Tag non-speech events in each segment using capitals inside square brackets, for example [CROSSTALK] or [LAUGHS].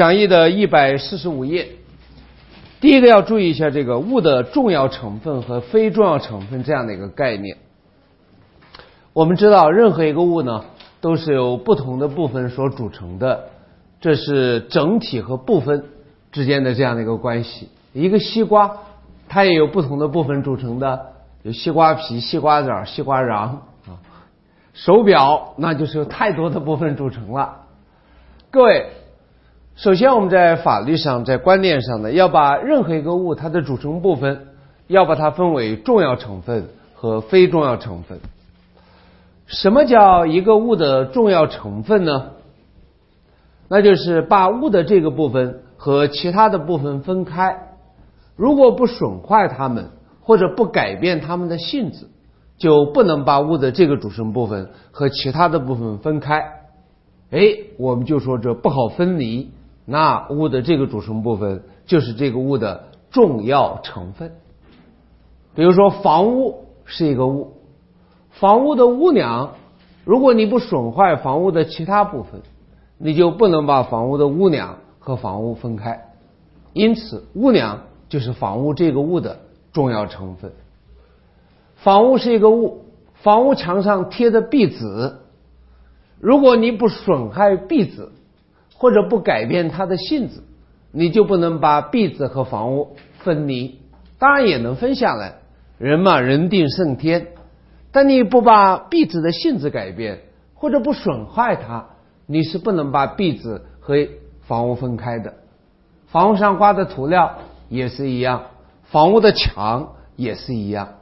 讲义的一百四十五页，第一个要注意一下这个物的重要成分和非重要成分这样的一个概念。我们知道，任何一个物呢，都是由不同的部分所组成的，这是整体和部分之间的这样的一个关系。一个西瓜，它也有不同的部分组成的，有西瓜皮、西瓜籽、西瓜瓤啊。手表那就是由太多的部分组成了。各位。首先，我们在法律上，在观念上呢，要把任何一个物它的组成部分，要把它分为重要成分和非重要成分。什么叫一个物的重要成分呢？那就是把物的这个部分和其他的部分分开，如果不损坏它们或者不改变它们的性质，就不能把物的这个组成部分和其他的部分分开。哎，我们就说这不好分离。那物的这个组成部分就是这个物的重要成分。比如说，房屋是一个物，房屋的屋梁，如果你不损坏房屋的其他部分，你就不能把房屋的屋梁和房屋分开。因此，屋梁就是房屋这个物的重要成分。房屋是一个物，房屋墙上贴的壁纸，如果你不损害壁纸。或者不改变它的性质，你就不能把壁纸和房屋分离。当然也能分下来，人嘛，人定胜天。但你不把壁纸的性质改变，或者不损坏它，你是不能把壁纸和房屋分开的。房屋上挂的涂料也是一样，房屋的墙也是一样。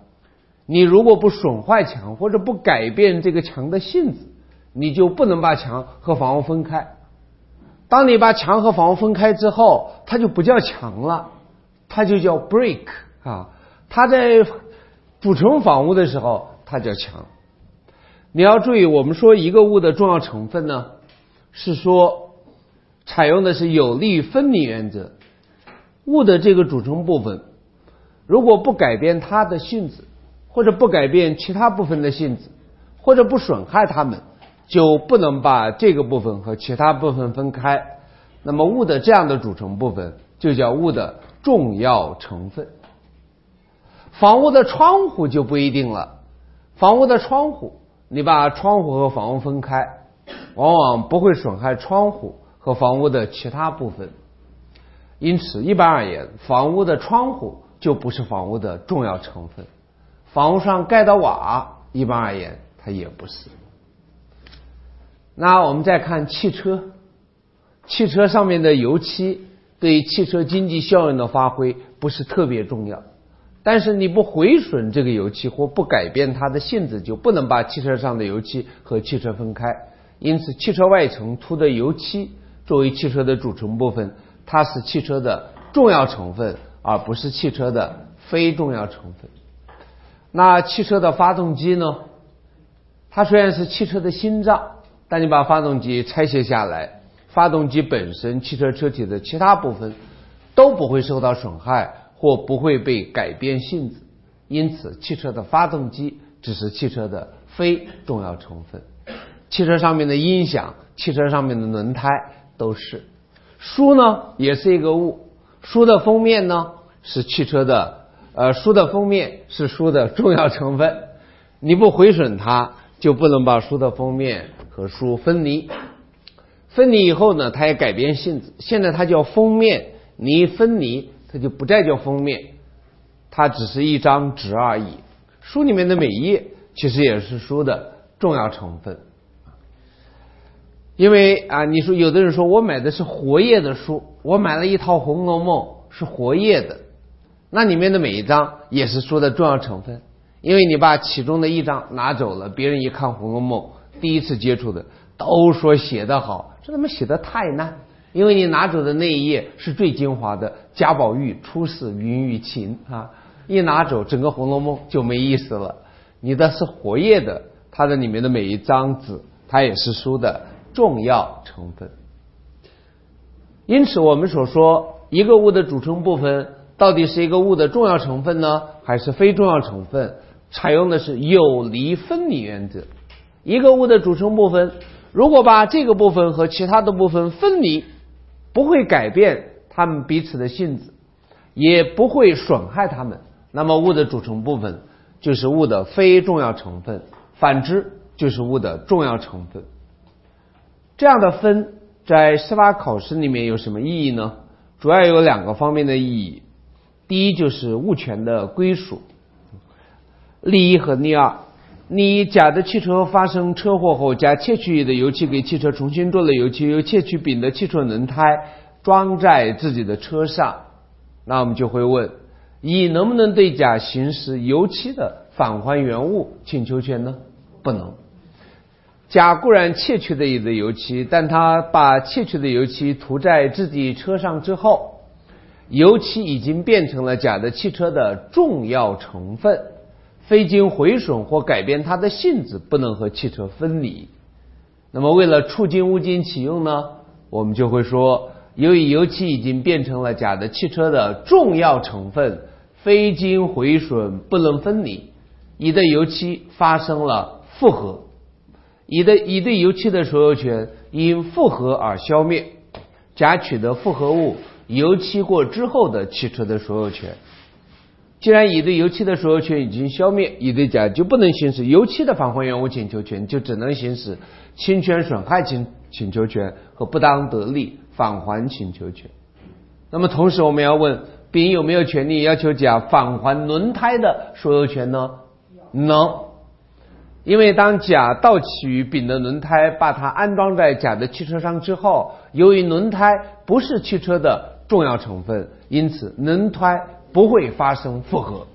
你如果不损坏墙，或者不改变这个墙的性质，你就不能把墙和房屋分开。当你把墙和房屋分开之后，它就不叫墙了，它就叫 brick 啊。它在组成房屋的时候，它叫墙。你要注意，我们说一个物的重要成分呢，是说采用的是有利于分离原则。物的这个组成部分，如果不改变它的性质，或者不改变其他部分的性质，或者不损害它们。就不能把这个部分和其他部分分开。那么物的这样的组成部分就叫物的重要成分。房屋的窗户就不一定了。房屋的窗户，你把窗户和房屋分开，往往不会损害窗户和房屋的其他部分。因此，一般而言，房屋的窗户就不是房屋的重要成分。房屋上盖的瓦，一般而言，它也不是。那我们再看汽车，汽车上面的油漆对汽车经济效应的发挥不是特别重要，但是你不毁损这个油漆或不改变它的性质，就不能把汽车上的油漆和汽车分开。因此，汽车外层涂的油漆作为汽车的组成部分，它是汽车的重要成分，而不是汽车的非重要成分。那汽车的发动机呢？它虽然是汽车的心脏。当你把发动机拆卸下来，发动机本身、汽车车体的其他部分都不会受到损害或不会被改变性质，因此汽车的发动机只是汽车的非重要成分。汽车上面的音响、汽车上面的轮胎都是。书呢也是一个物，书的封面呢是汽车的，呃，书的封面是书的重要成分，你不毁损它，就不能把书的封面。和书分离，分离以后呢，它也改变性质。现在它叫封面，你一分离，它就不再叫封面，它只是一张纸而已。书里面的每一页其实也是书的重要成分。因为啊，你说有的人说我买的是活页的书，我买了一套《红楼梦》是活页的，那里面的每一张也是书的重要成分。因为你把其中的一张拿走了，别人一看《红楼梦》。第一次接触的都说写得好，这他妈写的太烂，因为你拿走的那一页是最精华的贾宝玉出世云雨情啊，一拿走整个《红楼梦》就没意思了。你的是活页的，它的里面的每一张纸，它也是书的重要成分。因此，我们所说一个物的组成部分到底是一个物的重要成分呢，还是非重要成分？采用的是有离分离原则。一个物的组成部分，如果把这个部分和其他的部分分离，不会改变它们彼此的性质，也不会损害它们，那么物的组成部分就是物的非重要成分；反之，就是物的重要成分。这样的分在司法考试里面有什么意义呢？主要有两个方面的意义。第一就是物权的归属。例一和例二，你甲的汽车发生车祸后，甲窃取乙的油漆给汽车重新做了油漆，又窃取丙的汽车轮胎装在自己的车上，那我们就会问：乙能不能对甲行使油漆的返还原物请求权呢？不能。甲固然窃取了乙的油漆，但他把窃取的油漆涂在自己车上之后，油漆已经变成了甲的汽车的重要成分，非经毁损或改变它的性质，不能和汽车分离。那么，为了促进物尽其用呢，我们就会说，由于油漆已经变成了甲的汽车的重要成分，非经毁损不能分离，乙的油漆发生了复合。乙的乙对油漆的所有权因复合而消灭，甲取得复合物油漆过之后的汽车的所有权。既然乙对油漆的所有权已经消灭，乙对甲就不能行使油漆的返还原物请求权，就只能行使侵权损害请请求权和不当得利返还请求权。那么同时我们要问，丙有没有权利要求甲返还轮胎的所有权呢？能。因为当甲盗取丙的轮胎，把它安装在甲的汽车上之后，由于轮胎不是汽车的重要成分，因此轮胎不会发生复合。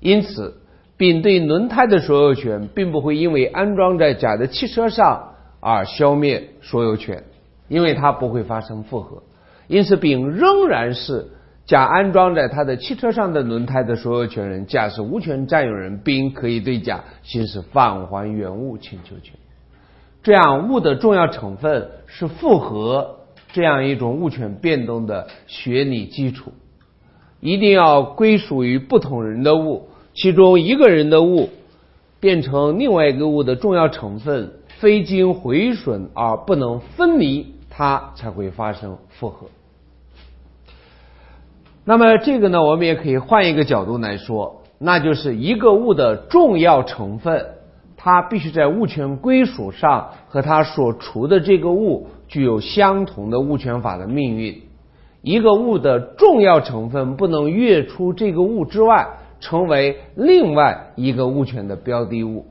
因此，丙对轮胎的所有权并不会因为安装在甲的汽车上而消灭所有权，因为它不会发生复合。因此，丙仍然是。甲安装在他的汽车上的轮胎的所有权人，甲是无权占有人，丙可以对甲行使返还原物请求权。这样物的重要成分是复合这样一种物权变动的学理基础。一定要归属于不同人的物，其中一个人的物变成另外一个物的重要成分，非经毁损而不能分离，它才会发生复合。那么这个呢，我们也可以换一个角度来说，那就是一个物的重要成分，它必须在物权归属上和它所除的这个物具有相同的物权法的命运。一个物的重要成分不能越出这个物之外，成为另外一个物权的标的物。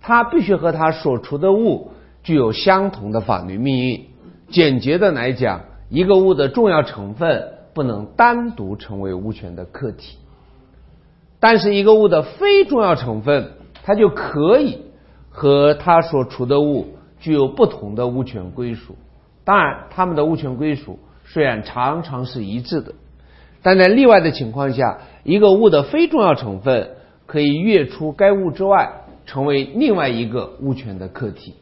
它必须和它所除的物具有相同的法律命运。简洁的来讲，一个物的重要成分。不能单独成为物权的客体，但是一个物的非重要成分，它就可以和它所处的物具有不同的物权归属。当然，它们的物权归属虽然常常是一致的，但在例外的情况下，一个物的非重要成分可以跃出该物之外，成为另外一个物权的客体，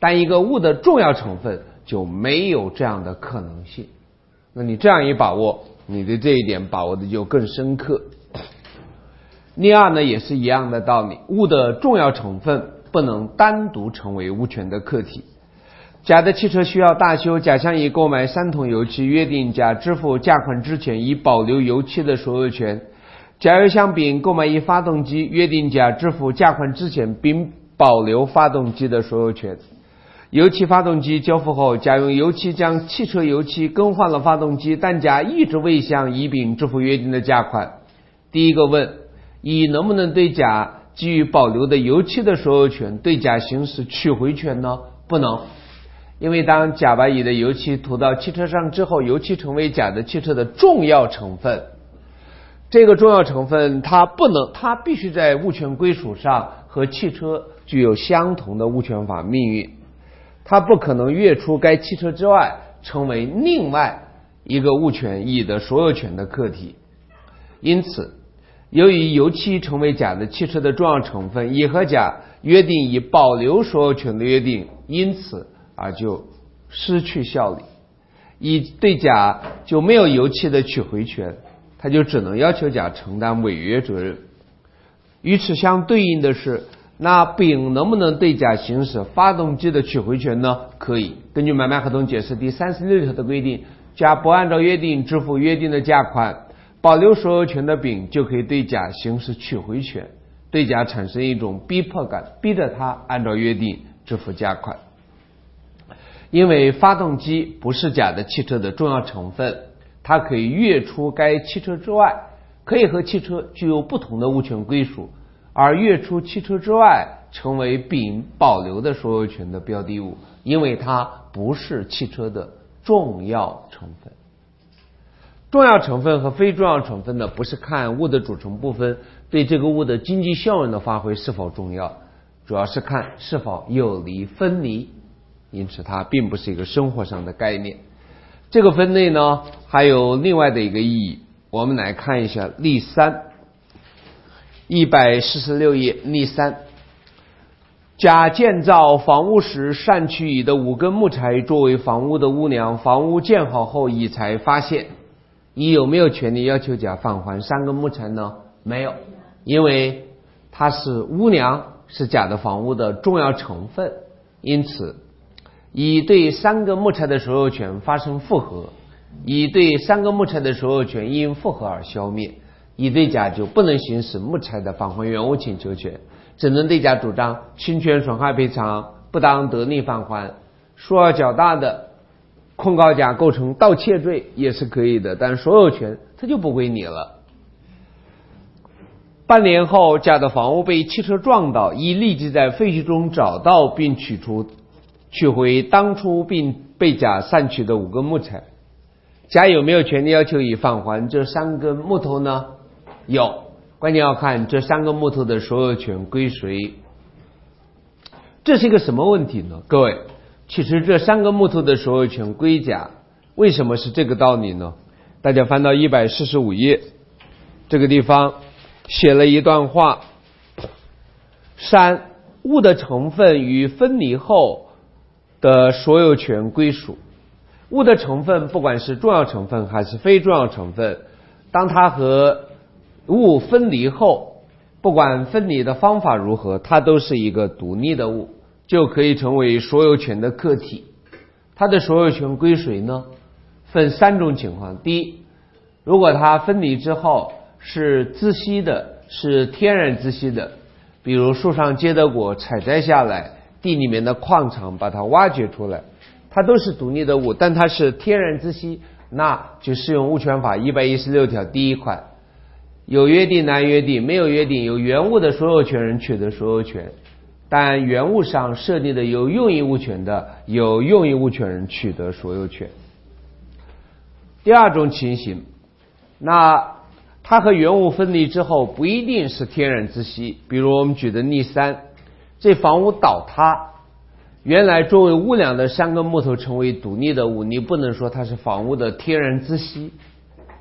但一个物的重要成分就没有这样的可能性。那你这样一把握，你对这一点把握的就更深刻。另二呢，也是一样的道理，物的重要成分不能单独成为物权的客体。甲的汽车需要大修，甲向乙购买三桶油漆，约定甲支付价款之前，乙保留油漆的所有权。甲又向丙购买一发动机，约定甲支付价款之前，并保留发动机的所有权。油漆发动机交付后，甲用油漆将汽车油漆更换了发动机，但甲一直未向乙丙支付约定的价款。第一个问：乙能不能对甲给予保留的油漆的所有权，对甲行使取回权呢？不能，因为当甲把乙的油漆涂到汽车上之后，油漆成为甲的汽车的重要成分。这个重要成分，它不能，它必须在物权归属上和汽车具有相同的物权法命运。它不可能跃出该汽车之外，成为另外一个物权乙的所有权的客体。因此，由于油漆成为甲的汽车的重要成分，乙和甲约定以保留所有权的约定，因此啊就失去效力。乙对甲就没有油漆的取回权，他就只能要求甲承担违约责任。与此相对应的是。那丙能不能对甲行使发动机的取回权呢？可以。根据买卖合同解释第三十六条的规定，甲不按照约定支付约定的价款，保留所有权的丙就可以对甲行使取回权，对甲产生一种逼迫感，逼着他按照约定支付价款。因为发动机不是甲的汽车的重要成分，它可以跃出该汽车之外，可以和汽车具有不同的物权归属，而跃出汽车之外成为丙保留的所有权的标的物，因为它不是汽车的重要成分。重要成分和非重要成分呢，不是看物的组成部分对这个物的经济效用的发挥是否重要，主要是看是否有离分离。因此，它并不是一个生活上的概念。这个分类呢，还有另外的一个意义。我们来看一下例三，一百四十六页例三。甲建造房屋时擅取乙的五根木材作为房屋的屋梁，房屋建好后，乙才发现，乙有没有权利要求甲返还三根木材呢？没有，因为它是屋梁，是甲的房屋的重要成分，因此。乙对三个木材的所有权发生复合，乙对三个木材的所有权因复合而消灭，乙对甲就不能行使木材的返还原物请求权，只能对甲主张侵权损害赔偿，不当得利返还。数额较大的，控告甲构成盗窃罪也是可以的，但所有权它就不归你了。半年后，甲的房屋被汽车撞倒，乙立即在废墟中找到并取出。取回当初并被甲散取的五根木材，甲有没有权利要求乙返还这三根木头呢？有，关键要看这三个木头的所有权归谁。这是一个什么问题呢？各位，其实这三个木头的所有权归甲，为什么是这个道理呢？大家翻到一百四十五页，这个地方写了一段话：三物的成分与分离后。的所有权归属物的成分，不管是重要成分还是非重要成分，当它和物分离后，不管分离的方法如何，它都是一个独立的物，就可以成为所有权的客体。它的所有权归谁呢？分三种情况：第一，如果它分离之后是窒息的，是天然窒息的，比如树上结的果采摘下来。地里面的矿场把它挖掘出来，它都是独立的物，但它是天然之息，那就适用物权法一百一十六条第一款，有约定难约定，没有约定由原物的所有权人取得所有权，但原物上设定的有用益物权的，有用益物权人取得所有权。第二种情形，那它和原物分离之后不一定是天然之息，比如我们举的例三。这房屋倒塌，原来作为屋梁的三根木头成为独立的物，你不能说它是房屋的天然之息。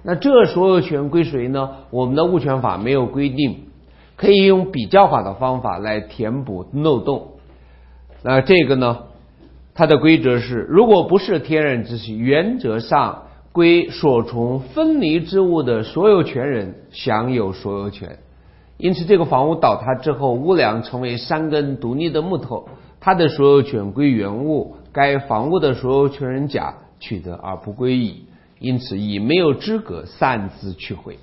那这所有权归谁呢？我们的物权法没有规定，可以用比较法的方法来填补漏洞。那这个呢？它的规则是：如果不是天然之息，原则上归所从分离之物的所有权人享有所有权。因此，这个房屋倒塌之后，屋梁成为三根独立的木头，它的所有权归原物，该房屋的所有权人甲取得，而不归乙。因此，乙没有资格擅自取回。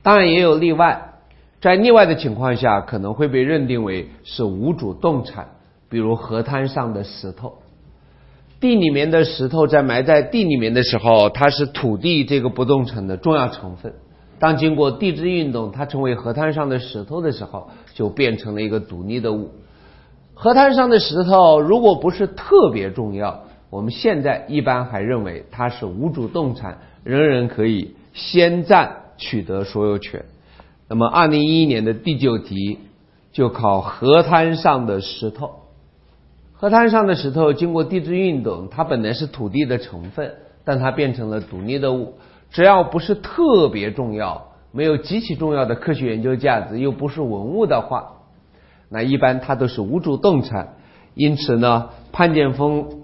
当然，也有例外，在例外的情况下，可能会被认定为是无主动产，比如河滩上的石头，地里面的石头在埋在地里面的时候，它是土地这个不动产的重要成分。当经过地质运动，它成为河滩上的石头的时候，就变成了一个独立的物。河滩上的石头如果不是特别重要，我们现在一般还认为它是无主动产，仍然可以先占取得所有权。那么，二零一一年的第九题就考河滩上的石头。河滩上的石头经过地质运动，它本来是土地的成分，但它变成了独立的物。只要不是特别重要，没有极其重要的科学研究价值，又不是文物的话，那一般它都是无主动产。因此呢，潘建峰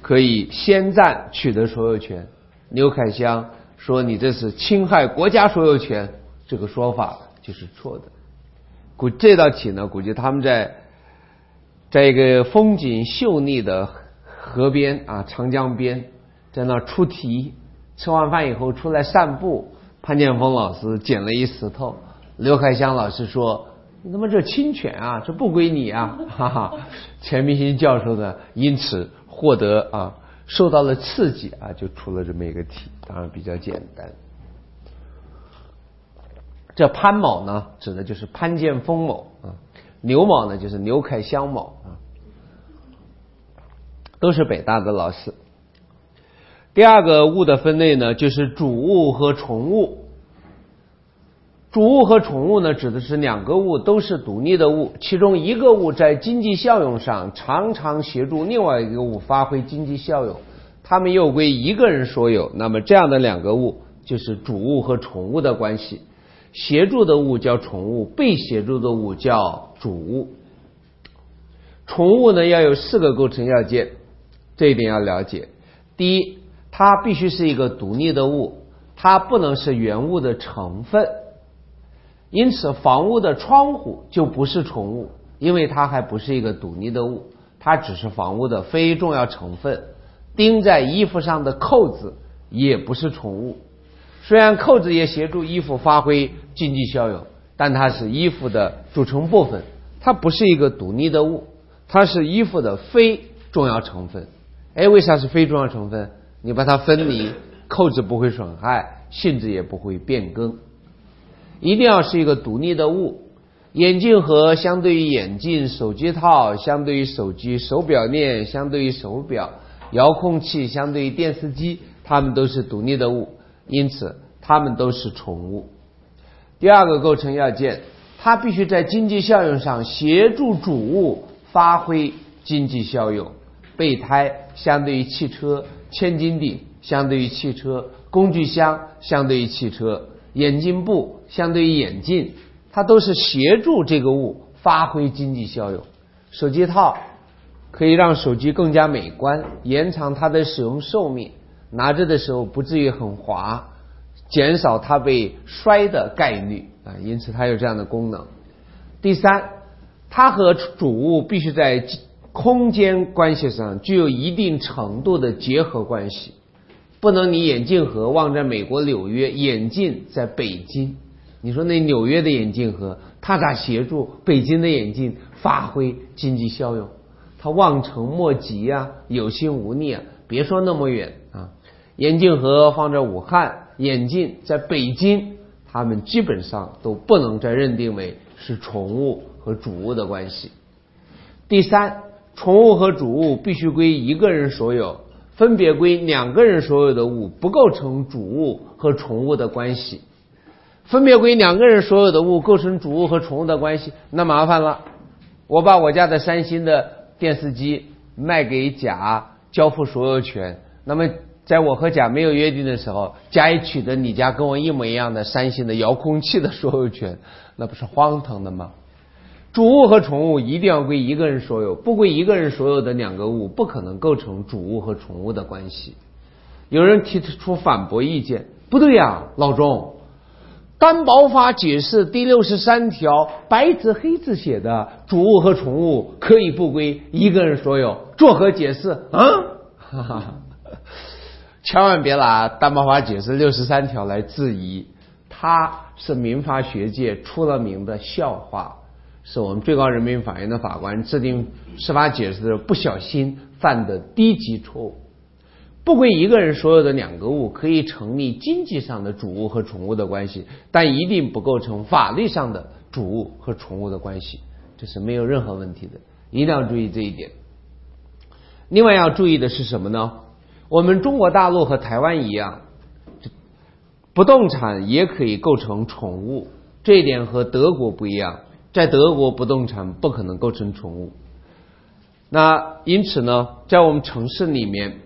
可以先占取得所有权。刘凯湘说你这是侵害国家所有权，这个说法就是错的。估这道题呢，估计他们在在一个风景秀丽的河边啊，长江边，在那出题。吃完饭以后出来散步，潘建峰老师捡了一石头，刘海香老师说：“你他妈这侵权啊，这不归你啊！” [LAUGHS] 哈哈，钱明新教授呢，因此获得啊，受到了刺激啊，就出了这么一个题，当然比较简单。这潘某呢，指的就是潘建峰某啊；刘某呢，就是刘凯香某啊，都是北大的老师。第二个物的分类呢，就是主物和从物。主物和从物呢，指的是两个物都是独立的物，其中一个物在经济效用上常常协助另外一个物发挥经济效用，它们又归一个人所有。那么这样的两个物就是主物和从物的关系。协助的物叫从物，被协助的物叫主物。从物呢要有四个构成要件，这一点要了解。第一。它必须是一个独立的物，它不能是原物的成分。因此，房屋的窗户就不是宠物，因为它还不是一个独立的物，它只是房屋的非重要成分。钉在衣服上的扣子也不是宠物，虽然扣子也协助衣服发挥经济效用，但它是衣服的组成部分，它不是一个独立的物，它是衣服的非重要成分。哎，为啥是非重要成分？你把它分离，扣子不会损害，性质也不会变更。一定要是一个独立的物。眼镜盒相对于眼镜，手机套相对于手机，手表链相对于手表，遥控器相对于电视机，它们都是独立的物，因此它们都是宠物。第二个构成要件，它必须在经济效用上协助主物发挥经济效用。备胎相对于汽车。千斤顶相对于汽车，工具箱相对于汽车，眼镜布相对于眼镜，它都是协助这个物发挥经济效用。手机套可以让手机更加美观，延长它的使用寿命，拿着的时候不至于很滑，减少它被摔的概率啊，因此它有这样的功能。第三，它和主物必须在。空间关系上具有一定程度的结合关系，不能你眼镜盒望着美国纽约，眼镜在北京，你说那纽约的眼镜盒它咋协助北京的眼镜发挥经济效用？它望尘莫及呀，有心无力啊！别说那么远啊，眼镜盒放在武汉，眼镜在北京，他们基本上都不能再认定为是宠物和主物的关系。第三。宠物和主物必须归一个人所有，分别归两个人所有的物不构成主物和宠物的关系。分别归两个人所有的物构成主物和宠物的关系，那麻烦了。我把我家的三星的电视机卖给甲，交付所有权。那么在我和甲没有约定的时候，甲也取得你家跟我一模一样的三星的遥控器的所有权，那不是荒唐的吗？主物和宠物一定要归一个人所有，不归一个人所有的两个物不可能构成主物和宠物的关系。有人提出反驳意见，不对呀，老钟，担保法解释第六十三条白纸黑字写的主物和宠物可以不归一个人所有，作何解释啊？哈哈哈，千万别拿担保法解释六十三条来质疑，它是民法学界出了名的笑话。是我们最高人民法院的法官制定司法解释的时候不小心犯的低级错误。不归一个人所有的两个物可以成立经济上的主物和宠物的关系，但一定不构成法律上的主物和宠物的关系，这是没有任何问题的，一定要注意这一点。另外要注意的是什么呢？我们中国大陆和台湾一样，不动产也可以构成宠物，这一点和德国不一样。在德国，不动产不可能构成宠物。那因此呢，在我们城市里面，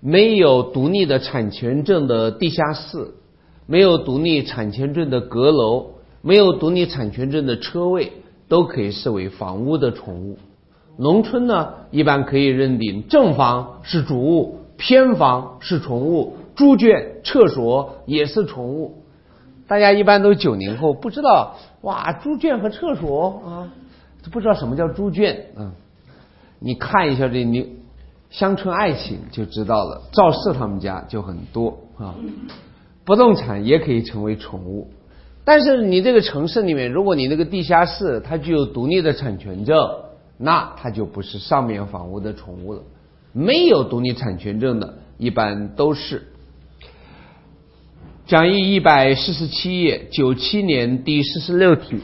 没有独立的产权证的地下室，没有独立产权证的阁楼，没有独立产权证的车位，都可以视为房屋的宠物。农村呢，一般可以认定正房是主物，偏房是宠物，猪圈、厕所也是宠物。大家一般都九零后，不知道哇，猪圈和厕所啊，不知道什么叫猪圈啊。你看一下这牛乡村爱情就知道了，赵四他们家就很多啊。不动产也可以成为宠物，但是你这个城市里面，如果你那个地下室它具有独立的产权证，那它就不是上面房屋的宠物了。没有独立产权证的，一般都是。讲义一百四十七页，九七年第四十六题。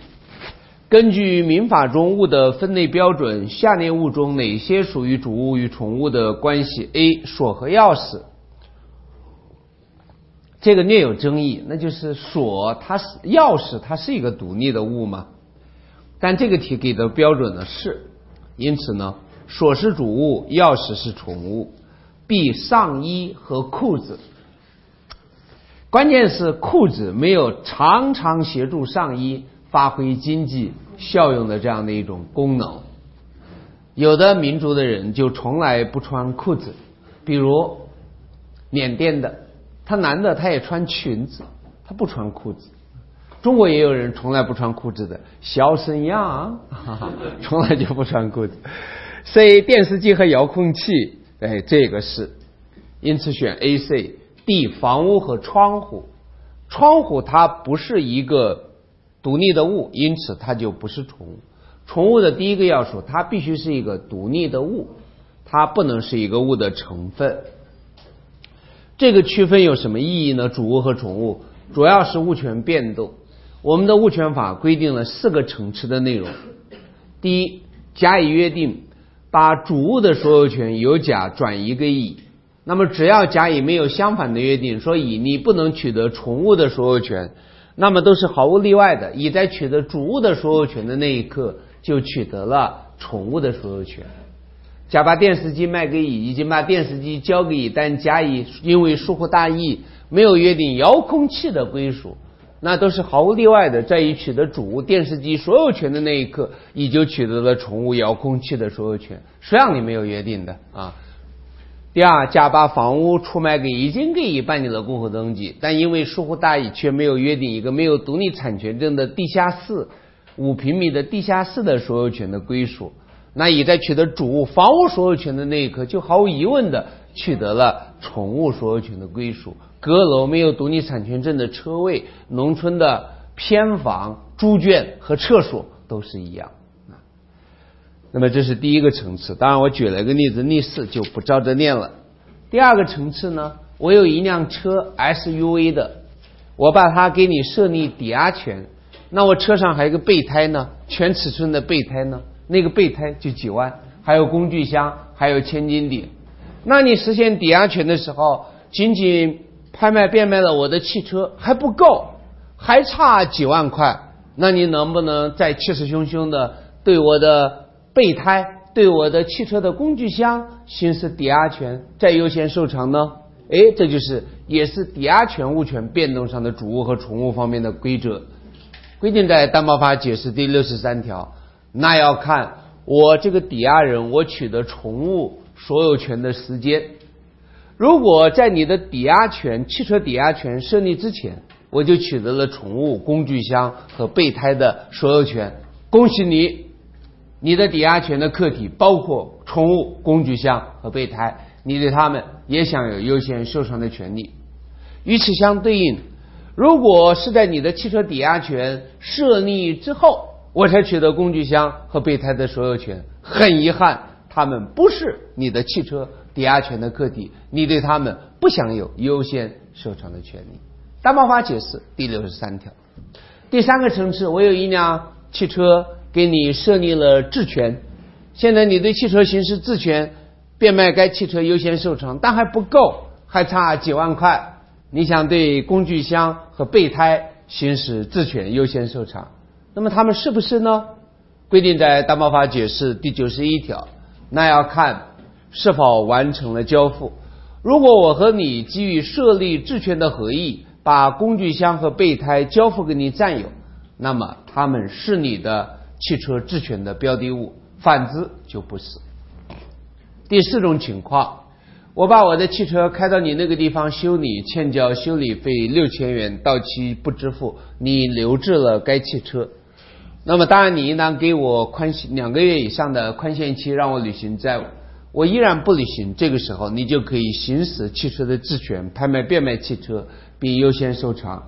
根据民法中物的分类标准，下列物中哪些属于主物与宠物的关系？A. 锁和钥匙，这个略有争议。那就是锁，它是钥匙，它是一个独立的物吗？但这个题给的标准呢是，因此呢，锁是主物，钥匙是宠物。B. 上衣和裤子，关键是裤子没有常常协助上衣。发挥经济效用的这样的一种功能，有的民族的人就从来不穿裤子，比如缅甸的，他男的他也穿裙子，他不穿裤子。中国也有人从来不穿裤子的，小沈阳，从来就不穿裤子。C 电视机和遥控器，哎，这个是，因此选 A、C、地房屋和窗户，窗户它不是一个。独立的物，因此它就不是宠物。宠物的第一个要素，它必须是一个独立的物，它不能是一个物的成分。这个区分有什么意义呢？主物和宠物主要是物权变动。我们的物权法规定了四个层次的内容。第一，甲乙约定把主物的所有权由甲转移给乙，那么只要甲乙没有相反的约定，说乙你不能取得宠物的所有权。那么都是毫无例外的，乙在取得主物的所有权的那一刻，就取得了宠物的所有权。甲把电视机卖给乙，已经把电视机交给乙，但甲乙因为疏忽大意，没有约定遥控器的归属，那都是毫无例外的，在乙取得主物电视机所有权的那一刻，乙就取得了宠物遥控器的所有权。谁让你没有约定的啊？第二，甲把房屋出卖给乙已经给乙办理了过户登记，但因为疏忽大意，却没有约定一个没有独立产权证的地下室五平米的地下室的所有权的归属。那乙在取得主物房屋所有权的那一刻，就毫无疑问的取得了宠物所有权的归属。阁楼没有独立产权证的车位，农村的偏房、猪圈和厕所都是一样。那么这是第一个层次，当然我举了一个例子，例四就不照着念了。第二个层次呢，我有一辆车 SUV 的，我把它给你设立抵押权，那我车上还有个备胎呢，全尺寸的备胎呢，那个备胎就几万，还有工具箱，还有千斤顶。那你实现抵押权的时候，仅仅拍卖变卖了我的汽车还不够，还差几万块，那你能不能再气势汹汹的对我的？备胎对我的汽车的工具箱行使抵押权，再优先受偿呢？哎，这就是也是抵押权物权变动上的主物和从物方面的规则，规定在《担保法解释》第六十三条。那要看我这个抵押人我取得宠物所有权的时间。如果在你的抵押权汽车抵押权设立之前，我就取得了宠物工具箱和备胎的所有权，恭喜你。你的抵押权的客体包括宠物、工具箱和备胎，你对他们也享有优先受偿的权利。与此相对应，如果是在你的汽车抵押权设立之后，我才取得工具箱和备胎的所有权，很遗憾，他们不是你的汽车抵押权的客体，你对他们不享有优先受偿的权利。担保法解释第六十三条。第三个层次，我有一辆汽车。给你设立了质权，现在你对汽车行使质权，变卖该汽车优先受偿，但还不够，还差几万块。你想对工具箱和备胎行使质权优先受偿，那么他们是不是呢？规定在担保法解释第九十一条，那要看是否完成了交付。如果我和你基于设立质权的合意，把工具箱和备胎交付给你占有，那么他们是你的。汽车质权的标的物，反之就不是。第四种情况，我把我的汽车开到你那个地方修理，欠交修理费六千元，到期不支付，你留置了该汽车。那么当然，你应当给我宽限两个月以上的宽限期，让我履行债务。我依然不履行，这个时候你就可以行使汽车的质权，拍卖变卖汽车，并优先收偿。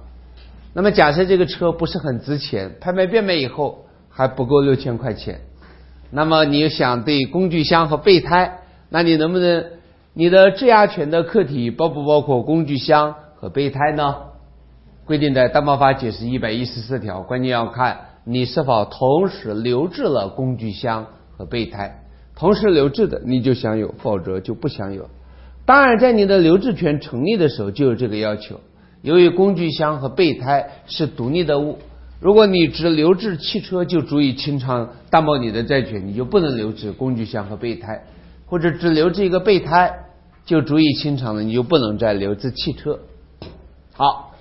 那么假设这个车不是很值钱，拍卖变卖以后还不够六千块钱，那么你又想对工具箱和备胎，那你能不能？你的质押权的客体包不包括工具箱和备胎呢？规定在《担保法》解释一百一十四条，关键要看你是否同时留置了工具箱和备胎。同时留置的你就享有，否则就不享有。当然，在你的留置权成立的时候就有这个要求。由于工具箱和备胎是独立的物，如果你只留置汽车就足以清偿担保你的债权，你就不能留置工具箱和备胎。或者只留置一个备胎就足以清偿了，你就不能再留置汽车。好，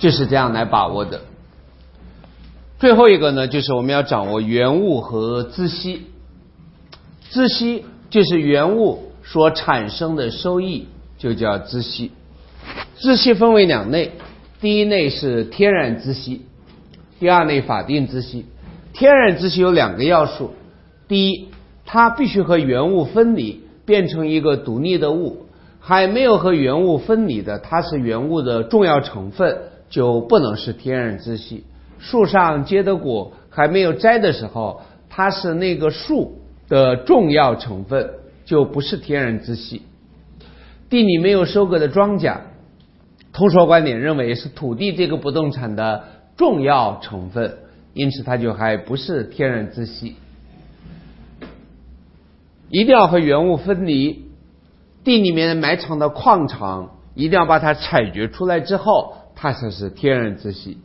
就是这样来把握的。最后一个呢，就是我们要掌握原物和孳息。孳息就是原物所产生的收益，就叫孳息。孳息分为两类，第一类是天然孳息，第二类法定孳息。天然孳息有两个要素，第一。它必须和原物分离，变成一个独立的物。还没有和原物分离的，它是原物的重要成分，就不能是天然孳息。树上结的果还没有摘的时候，它是那个树的重要成分，就不是天然孳息。地里没有收割的庄稼，通说观点认为是土地这个不动产的重要成分，因此它就还不是天然孳息。一定要和原物分离，地里面埋藏的矿场一定要把它采掘出来之后，它才是天然孳息。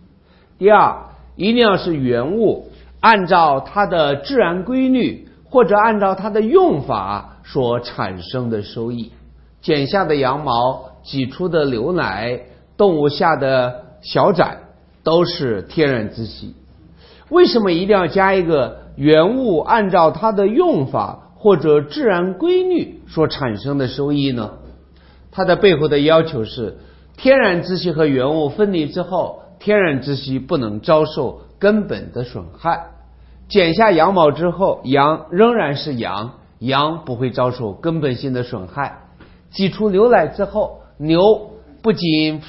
第二，一定要是原物按照它的自然规律或者按照它的用法所产生的收益，剪下的羊毛、挤出的牛奶、动物下的小崽都是天然孳息。为什么一定要加一个原物按照它的用法？或者自然规律所产生的收益呢？它的背后的要求是：天然孳息和原物分离之后，天然孳息不能遭受根本的损害。剪下羊毛之后，羊仍然是羊，羊不会遭受根本性的损害。挤出牛奶之后，牛不仅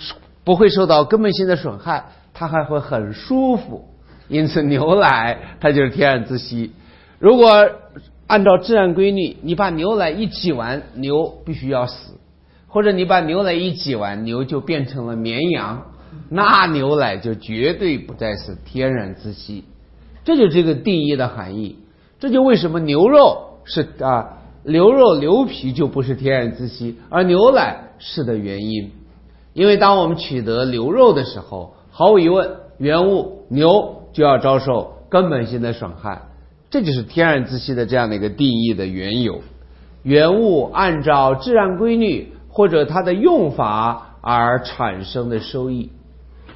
不会受到根本性的损害，它还会很舒服。因此，牛奶它就是天然孳息。如果按照自然规律，你把牛奶一挤完，牛必须要死；或者你把牛奶一挤完，牛就变成了绵羊，那牛奶就绝对不再是天然之息。这就是这个定义的含义。这就为什么牛肉是啊，牛肉牛皮就不是天然之息，而牛奶是的原因。因为当我们取得牛肉的时候，毫无疑问，原物牛就要遭受根本性的损害。这就是天然之息的这样的一个定义的缘由，原物按照自然规律或者它的用法而产生的收益。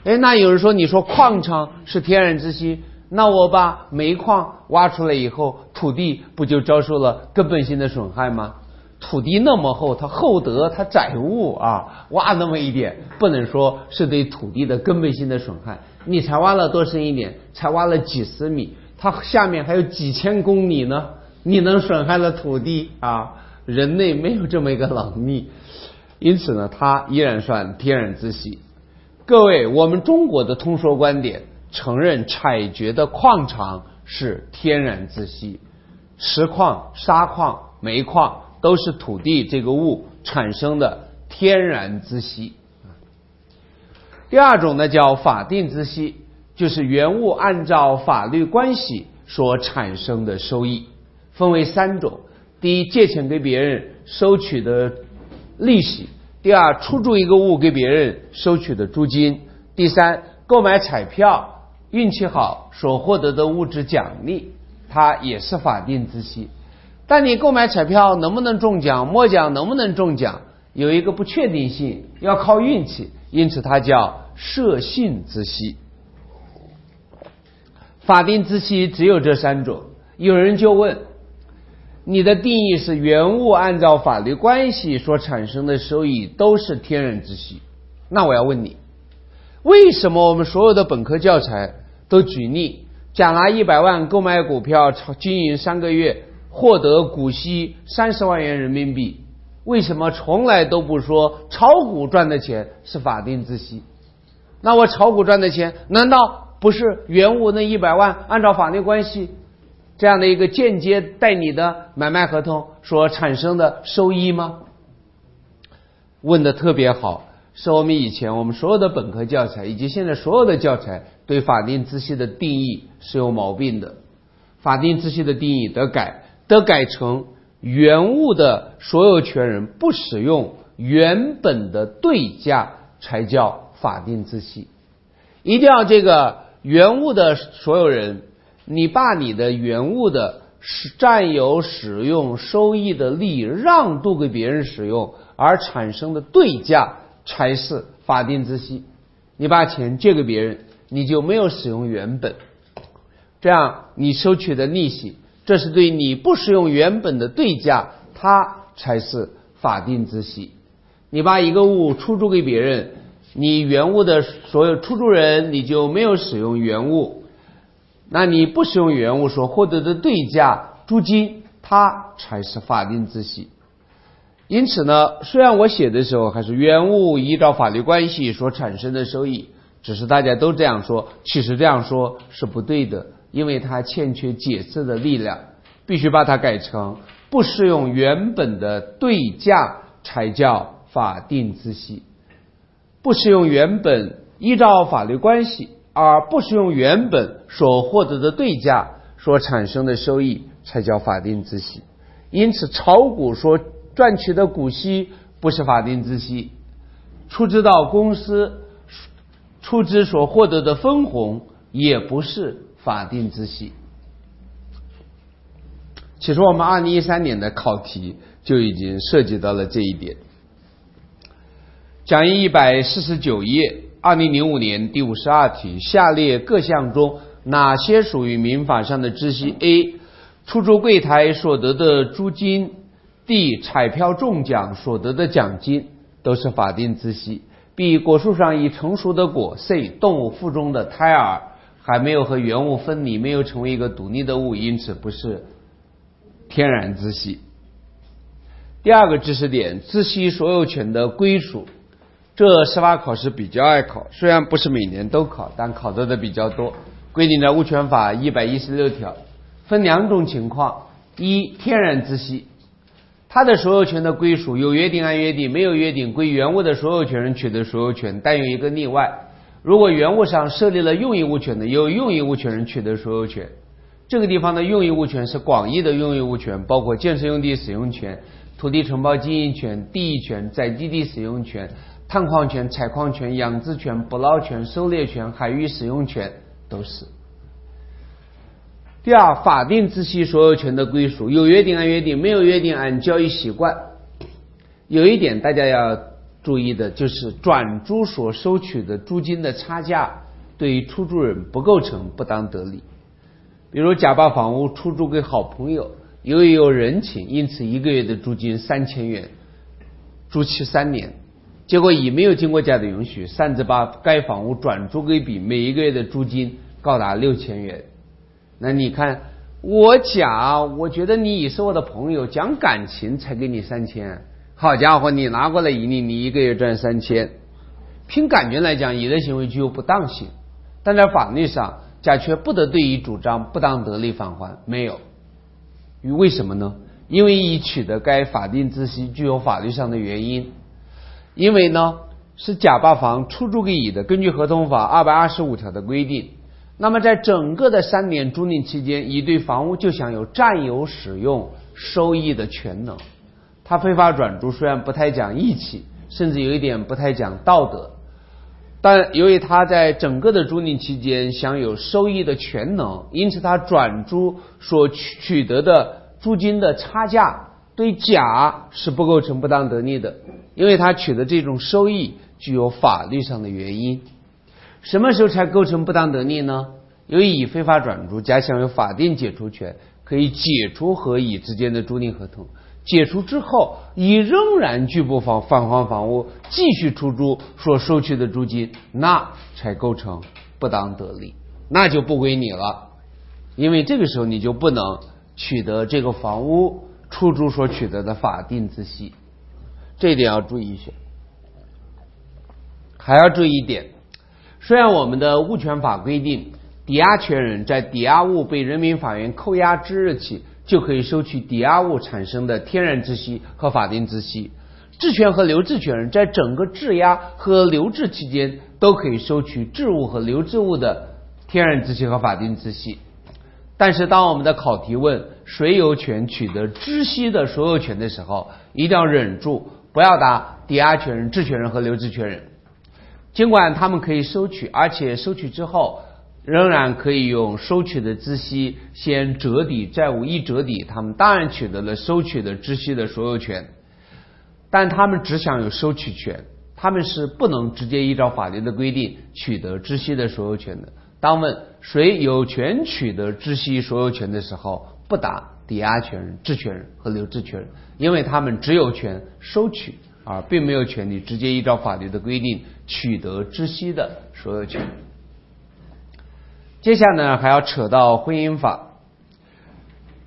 哎，那有人说，你说矿场是天然之息，那我把煤矿挖出来以后，土地不就遭受了根本性的损害吗？土地那么厚，它厚德它载物啊，挖那么一点，不能说是对土地的根本性的损害。你才挖了多深一点？才挖了几十米。它下面还有几千公里呢，你能损害了土地啊？人类没有这么一个能力，因此呢，它依然算天然之息。各位，我们中国的通说观点承认采掘的矿场是天然之息，石矿、砂矿、煤矿都是土地这个物产生的天然之息。第二种呢，叫法定之息。就是原物按照法律关系所产生的收益，分为三种：第一，借钱给别人收取的利息；第二，出租一个物给别人收取的租金；第三，购买彩票，运气好所获得的物质奖励，它也是法定孳息。但你购买彩票能不能中奖，摸奖能不能中奖，有一个不确定性，要靠运气，因此它叫设信之息。法定孳息只有这三种，有人就问：你的定义是原物按照法律关系所产生的收益都是天然孳息。那我要问你，为什么我们所有的本科教材都举例，甲拿一百万购买股票，经营三个月获得股息三十万元人民币？为什么从来都不说炒股赚的钱是法定孳息？那我炒股赚的钱，难道不是原物那一百万按照法律关系这样的一个间接代理的买卖合同所产生的收益吗？问的特别好，是我们以前我们所有的本科教材以及现在所有的教材对法定孳息的定义是有毛病的。法定孳息的定义得改，得改成。原物的所有权人不使用原本的对价才叫法定孳息，一定要这个原物的所有人，你把你的原物的使占有、使用、收益的利益让渡给别人使用，而产生的对价才是法定孳息。你把钱借给别人，你就没有使用原本，这样你收取的利息。这是对你不使用原本的对价，它才是法定孳息。你把一个物出租给别人，你原物的所有出租人你就没有使用原物，那你不使用原物所获得的对价租金，它才是法定孳息。因此呢，虽然我写的时候还是原物依照法律关系所产生的收益，只是大家都这样说，其实这样说是不对的。因为它欠缺解释的力量，必须把它改成不适用原本的对价才叫法定孳息，不适用原本依照法律关系而不适用原本所获得的对价所产生的收益才叫法定孳息。因此，炒股所赚取的股息不是法定孳息，出资到公司出资所获得的分红也不是。法定孳息，其实我们二零一三年的考题就已经涉及到了这一点。讲义一百四十九页，二零零五年第五十二题，下列各项中哪些属于民法上的孳息？A. 出租柜台所得的租金；D. 彩票中奖所得的奖金都是法定孳息；B. 果树上已成熟的果；C. 动物腹中的胎儿。还没有和原物分离，没有成为一个独立的物，因此不是天然孳息。第二个知识点，孳息所有权的归属，这司法考试比较爱考，虽然不是每年都考，但考的的比较多。规定在物权法一百一十六条，分两种情况：一，天然孳息，它的所有权的归属有约定按约定，没有约定归原物的所有权人取得所有权，但有一个例外。如果原物上设立了用益物权的，由用益物权人取得所有权。这个地方的用益物权是广义的用益物权，包括建设用地使用权、土地承包经营权、地役权、宅基地使用权、探矿权、采矿权、养殖权、捕捞权、狩猎权、海域使用权都是。第二，法定孳息所有权的归属有约定按约定，没有约定按交易习惯。有一点大家要。注意的就是转租所收取的租金的差价，对于出租人不构成不当得利。比如甲把房屋出租给好朋友，由于有人情，因此一个月的租金三千元，租期三年。结果乙没有经过甲的允许，擅自把该房屋转租给丙，每一个月的租金高达六千元。那你看，我甲，我觉得你乙是我的朋友，讲感情才给你三千。好家伙，你拿过来一例，你一个月赚三千，凭感觉来讲，乙的行为具有不当性，但在法律上，甲却不得对乙主张不当得利返还，没有。为什么呢？因为乙取得该法定孳息具有法律上的原因，因为呢是甲把房出租给乙的，根据合同法二百二十五条的规定，那么在整个的三年租赁期间，乙对房屋就享有占有、使用、收益的权能。他非法转租虽然不太讲义气，甚至有一点不太讲道德，但由于他在整个的租赁期间享有收益的全能，因此他转租所取取得的租金的差价对甲是不构成不当得利的，因为他取得这种收益具有法律上的原因。什么时候才构成不当得利呢？由于乙非法转租，甲享有法定解除权，可以解除和乙之间的租赁合同。解除之后，你仍然拒不返返还房屋，继续出租所收取的租金，那才构成不当得利，那就不归你了，因为这个时候你就不能取得这个房屋出租所取得的法定孳息，这一点要注意一些。还要注意一点，虽然我们的物权法规定，抵押权人在抵押物被人民法院扣押之日起。就可以收取抵押物产生的天然孳息和法定孳息，质权和留置权人在整个质押和留置期间都可以收取质物和留置物的天然孳息和法定孳息。但是，当我们的考题问谁有权取得孳息的所有权的时候，一定要忍住，不要答抵押权人、质权人和留置权人，尽管他们可以收取，而且收取之后。仍然可以用收取的孳息先折抵债务，一折抵，他们当然取得了收取的孳息的所有权，但他们只享有收取权，他们是不能直接依照法律的规定取得孳息的所有权的。当问谁有权取得孳息所有权的时候，不答抵押权人、质权人和留置权人，因为他们只有权收取，而并没有权利直接依照法律的规定取得孳息的所有权。接下来呢，还要扯到婚姻法，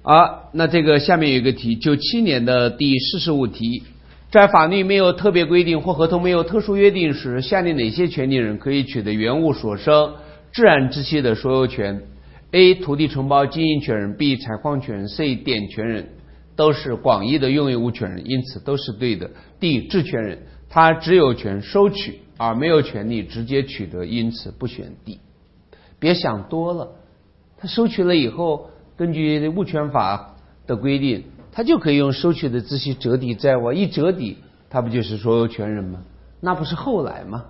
啊，那这个下面有一个题，九七年的第四十五题，在法律没有特别规定或合同没有特殊约定时，下列哪些权利人可以取得原物所生自然孳息的所有权？A. 土地承包经营权人，B. 采矿权人，C. 点权人，都是广义的拥有物权人，因此都是对的。D. 质权人，他只有权收取，而没有权利直接取得，因此不选 D。别想多了，他收取了以后，根据物权法的规定，他就可以用收取的孳息折抵债务，一折抵，他不就是所有权人吗？那不是后来吗？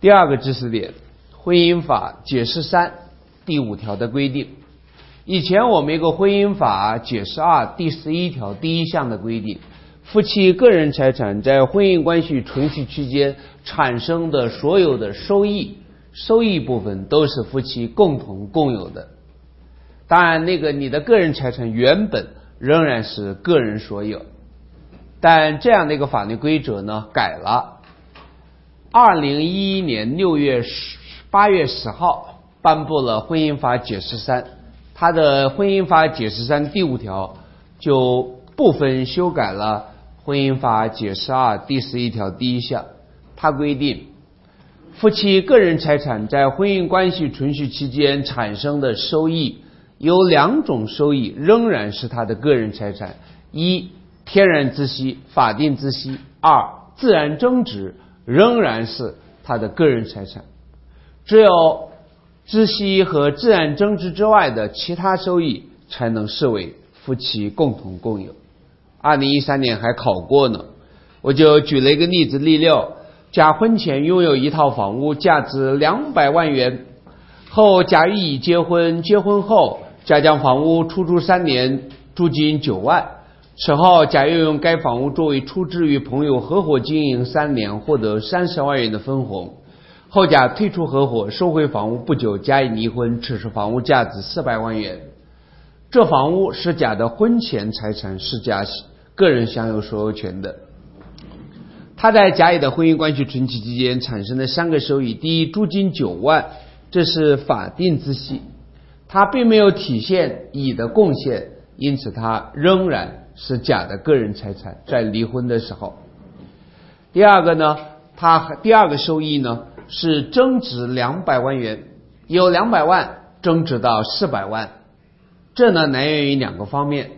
第二个知识点，婚姻法解释三第五条的规定，以前我们一个婚姻法解释二第十一条第一项的规定，夫妻个人财产在婚姻关系存续期间产生的所有的收益。收益部分都是夫妻共同共有的，当然，那个你的个人财产原本仍然是个人所有，但这样的一个法律规则呢改了。二零一一年六月十八月十号颁布了婚姻法解释三，它的婚姻法解释三第五条就部分修改了婚姻法解释二第十一条第一项，它规定。夫妻个人财产在婚姻关系存续期间产生的收益，有两种收益仍然是他的个人财产：一、天然孳息、法定孳息；二、自然增值仍然是他的个人财产。只有孳息和自然增值之外的其他收益，才能视为夫妻共同共有。二零一三年还考过呢，我就举了一个例子例六。甲婚前拥有一套房屋，价值两百万元。后甲与乙结婚，结婚后甲将房屋出租三年，租金九万。此后甲又用该房屋作为出资与朋友合伙经营三年，获得三十万元的分红。后甲退出合伙，收回房屋不久，甲乙离婚。此时房屋价值四百万元。这房屋是甲的婚前财产，是甲个人享有所有权的。他在甲乙的婚姻关系存期期间产生的三个收益：第一，租金九万，这是法定孳息，他并没有体现乙的贡献，因此他仍然是甲的个人财产。在离婚的时候，第二个呢，他第二个收益呢是增值两百万元，由两百万增值到四百万，这呢来源于两个方面，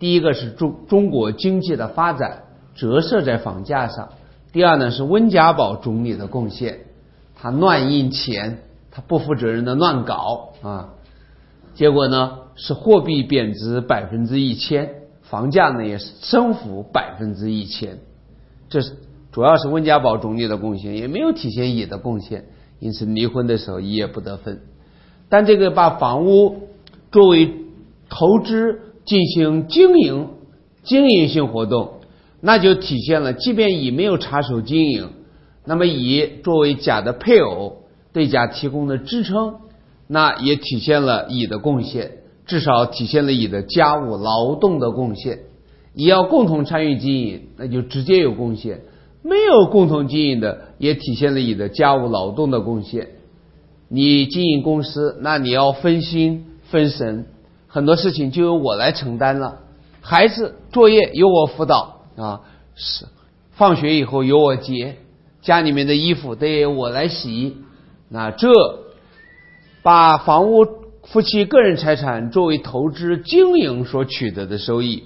第一个是中中国经济的发展。折射在房价上。第二呢是温家宝总理的贡献，他乱印钱，他不负责任的乱搞啊，结果呢是货币贬值百分之一千，房价呢也是升幅百分之一千，这是主要是温家宝总理的贡献，也没有体现乙的贡献，因此离婚的时候乙也不得分。但这个把房屋作为投资进行经营经营性活动。那就体现了，即便乙没有插手经营，那么乙作为甲的配偶对甲提供的支撑，那也体现了乙的贡献，至少体现了乙的家务劳动的贡献。乙要共同参与经营，那就直接有贡献；没有共同经营的，也体现了乙的家务劳动的贡献。你经营公司，那你要分心分神，很多事情就由我来承担了。孩子作业由我辅导啊，是放学以后由我接，家里面的衣服得由我来洗。那这把房屋夫妻个人财产作为投资经营所取得的收益，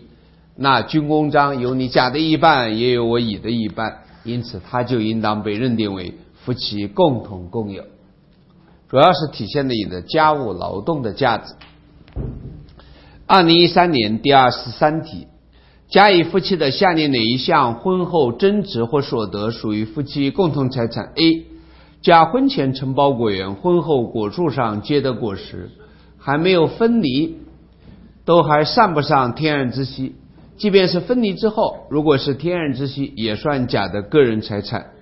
那军功章有你甲的一半，也有我乙的一半，因此它就应当被认定为夫妻共同共有，主要是体现了你的家务劳动的价值。二零一三年第二十三题，甲乙夫妻的下列哪一项婚后增值或所得属于夫妻共同财产？A. 甲婚前承包果园，婚后果树上结的果实还没有分离，都还算不上天然之息。即便是分离之后，如果是天然之息，也算甲的个人财产。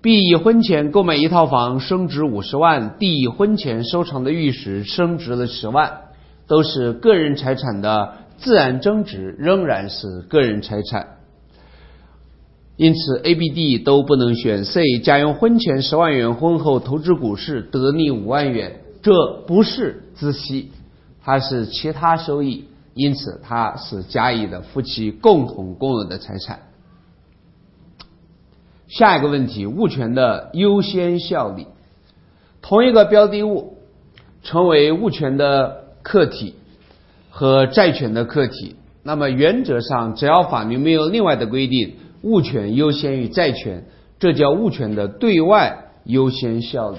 B. 乙婚前购买一套房，升值五十万；D. 乙婚前收藏的玉石升值了十万。都是个人财产的自然增值，仍然是个人财产。因此，A、B、D 都不能选。C 甲用婚前十万元，婚后投资股市得利五万元，这不是孳息，它是其他收益。因此，它是甲乙的夫妻共同共有的财产。下一个问题：物权的优先效力。同一个标的物成为物权的。客体和债权的客体，那么原则上，只要法律没有另外的规定，物权优先于债权，这叫物权的对外优先效力。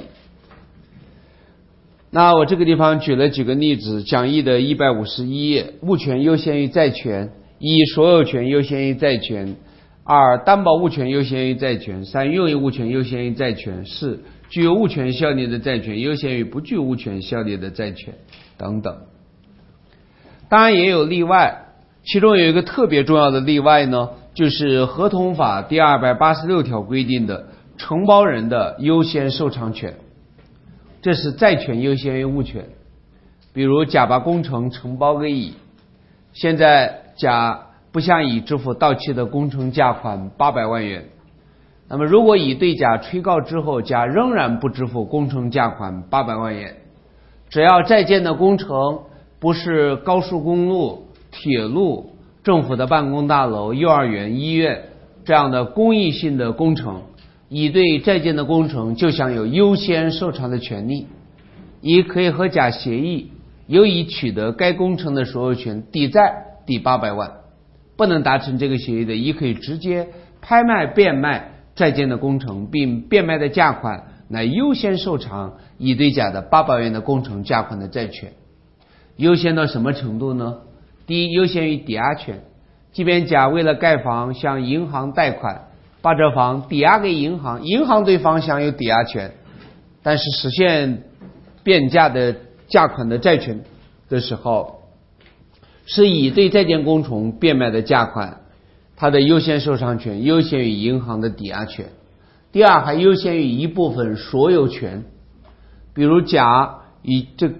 那我这个地方举了几个例子，讲义的一百五十一页，物权优先于债权：一、所有权优先于债权；二、担保物权优先于债权；三、用益物权优先于债权；四、具有物权效力的债权优先于不具物权效力的债权。等等，当然也有例外，其中有一个特别重要的例外呢，就是合同法第二百八十六条规定的承包人的优先受偿权，这是债权优先于物权。比如甲把工程承包给乙，现在甲不向乙支付到期的工程价款八百万元，那么如果乙对甲催告之后，甲仍然不支付工程价款八百万元。只要在建的工程不是高速公路、铁路、政府的办公大楼、幼儿园、医院这样的公益性的工程，乙对在建的工程就享有优先受偿的权利。乙可以和甲协议，由乙取得该工程的所有权，抵债抵八百万。不能达成这个协议的，乙可以直接拍卖变卖在建的工程，并变卖的价款。来优先受偿乙对甲的八百元的工程价款的债权，优先到什么程度呢？第一，优先于抵押权，即便甲为了盖房向银行贷款，把这房抵押给银行，银行对方享有抵押权，但是实现变价的价款的债权的时候，是乙对在建工程变卖的价款，它的优先受偿权优先于银行的抵押权。第二，还优先于一部分所有权，比如甲以这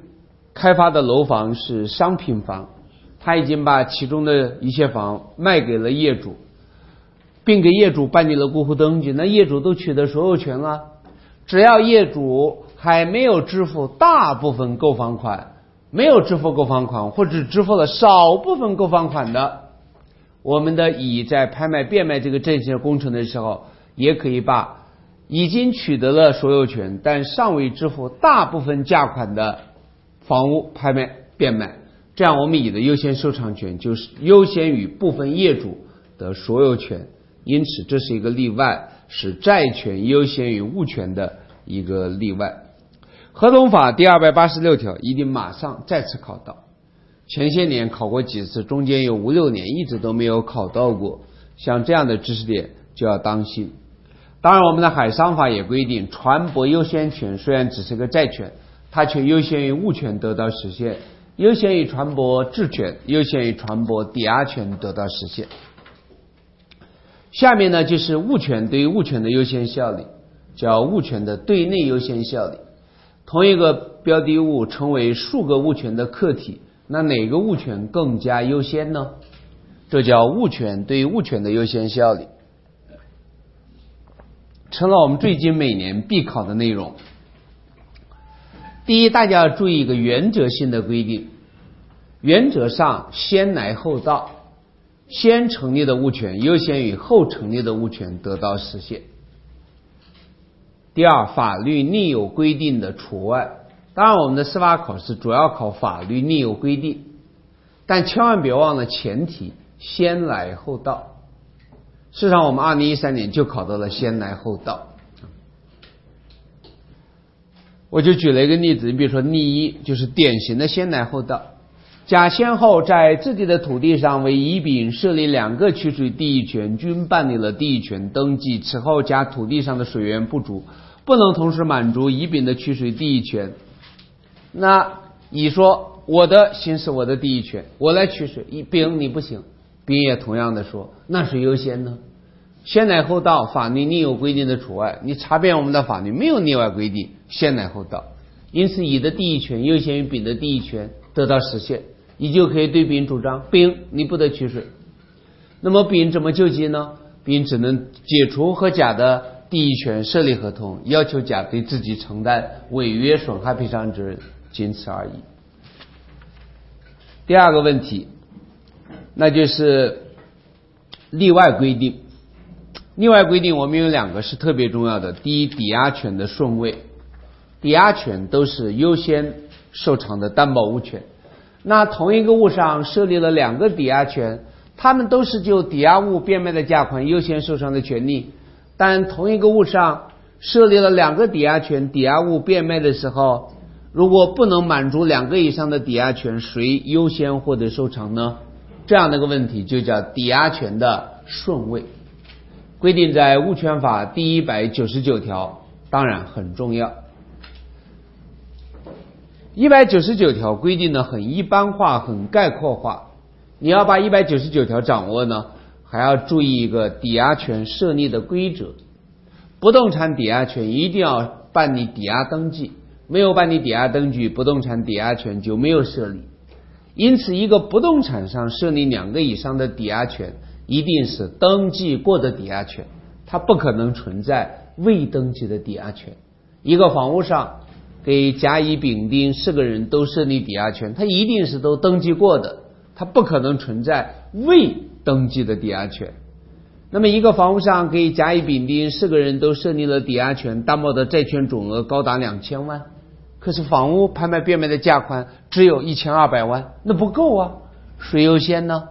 开发的楼房是商品房，他已经把其中的一些房卖给了业主，并给业主办理了过户登记，那业主都取得所有权了。只要业主还没有支付大部分购房款，没有支付购房款，或者支付了少部分购房款的，我们的乙在拍卖变卖这个证券工程的时候，也可以把。已经取得了所有权，但尚未支付大部分价款的房屋拍卖变卖，这样我们乙的优先受偿权就是优先于部分业主的所有权，因此这是一个例外，是债权优先于物权的一个例外。合同法第二百八十六条一定马上再次考到，前些年考过几次，中间有五六年一直都没有考到过，像这样的知识点就要当心。当然，我们的海商法也规定，船舶优先权虽然只是个债权，它却优先于物权得到实现，优先于船舶质权，优先于船舶抵押权得到实现。下面呢，就是物权对于物权的优先效力，叫物权的对内优先效力。同一个标的物成为数个物权的客体，那哪个物权更加优先呢？这叫物权对物权的优先效力，成了我们最近每年必考的内容。第一，大家要注意一个原则性的规定：原则上先来后到，先成立的物权优先于后成立的物权得到实现。第二，法律另有规定的除外。当然，我们的司法考试主要考法律另有规定，但千万别忘了前提。先来后到，事实上，我们二零一三年就考到了先来后到。我就举了一个例子，你比如说例一，就是典型的先来后到。甲先后在自己的土地上为乙、丙设立两个取水地役权，均办理了地役权登记。此后，甲土地上的水源不足，不能同时满足乙、丙的取水地役权。那乙说：“我的行使我的地役权，我来取水。”乙、丙你不行。丙也同样的说，那谁优先呢？先来后到，法律另有规定的除外。你查遍我们的法律，没有例外规定，先来后到。因此，乙的第一权优先于丙的第一权得到实现，乙就可以对丙主张：丙你不得取水。那么丙怎么救济呢？丙只能解除和甲的第一权设立合同，要求甲对自己承担违约损害赔偿责任，仅此而已。第二个问题。那就是例外规定。例外规定，我们有两个是特别重要的。第一，抵押权的顺位，抵押权都是优先受偿的担保物权。那同一个物上设立了两个抵押权，他们都是就抵押物变卖的价款优先受偿的权利。但同一个物上设立了两个抵押权，抵押物变卖的时候，如果不能满足两个以上的抵押权，谁优先获得受偿呢？这样的一个问题就叫抵押权的顺位，规定在物权法第一百九十九条，当然很重要。一百九十九条规定的很一般化、很概括化，你要把一百九十九条掌握呢，还要注意一个抵押权设立的规则。不动产抵押权一定要办理抵押登记，没有办理抵押登记，不动产抵押权就没有设立。因此，一个不动产上设立两个以上的抵押权，一定是登记过的抵押权，它不可能存在未登记的抵押权。一个房屋上给甲、乙、丙、丁四个人都设立抵押权，他一定是都登记过的，他不可能存在未登记的抵押权。那么，一个房屋上给甲、乙、丙、丁四个人都设立了抵押权，担保的债权总额高达两千万。可是房屋拍卖变卖的价款只有一千二百万，那不够啊！谁优先呢？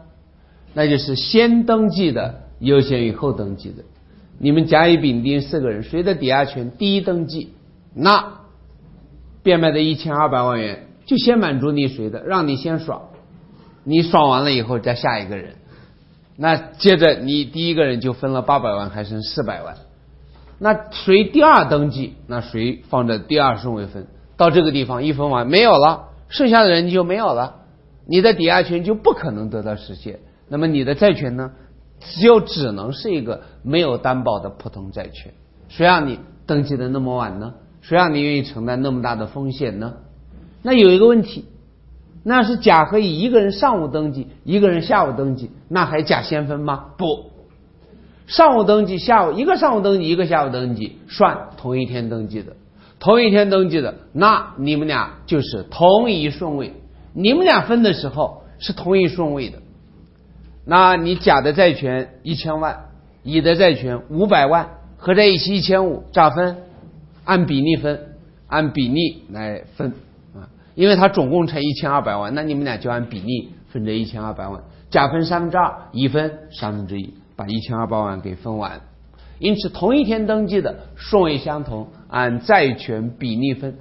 那就是先登记的优先于后登记的。你们甲乙丙丁四个人，谁的抵押权第一登记，那变卖的一千二百万元就先满足你谁的，让你先爽。你爽完了以后再下一个人，那接着你第一个人就分了八百万，还剩四百万。那谁第二登记，那谁放在第二顺位分。到这个地方一分完没有了，剩下的人就没有了，你的抵押权就不可能得到实现。那么你的债权呢，就只能是一个没有担保的普通债权。谁让你登记的那么晚呢？谁让你愿意承担那么大的风险呢？那有一个问题，那是甲和乙一个人上午登记，一个人下午登记，那还甲先分吗？不，上午登记，下午一个上午登记，一个下午登记，算同一天登记的。同一天登记的，那你们俩就是同一顺位。你们俩分的时候是同一顺位的。那你甲的债权一千万，乙的债权五百万，合在一起一千五，咋分？按比例分，按比例来分啊。因为它总共才一千二百万，那你们俩就按比例分这一千二百万。甲分三分之二，乙分三分之一，把一千二百万给分完。因此，同一天登记的顺位相同，按债权比例分。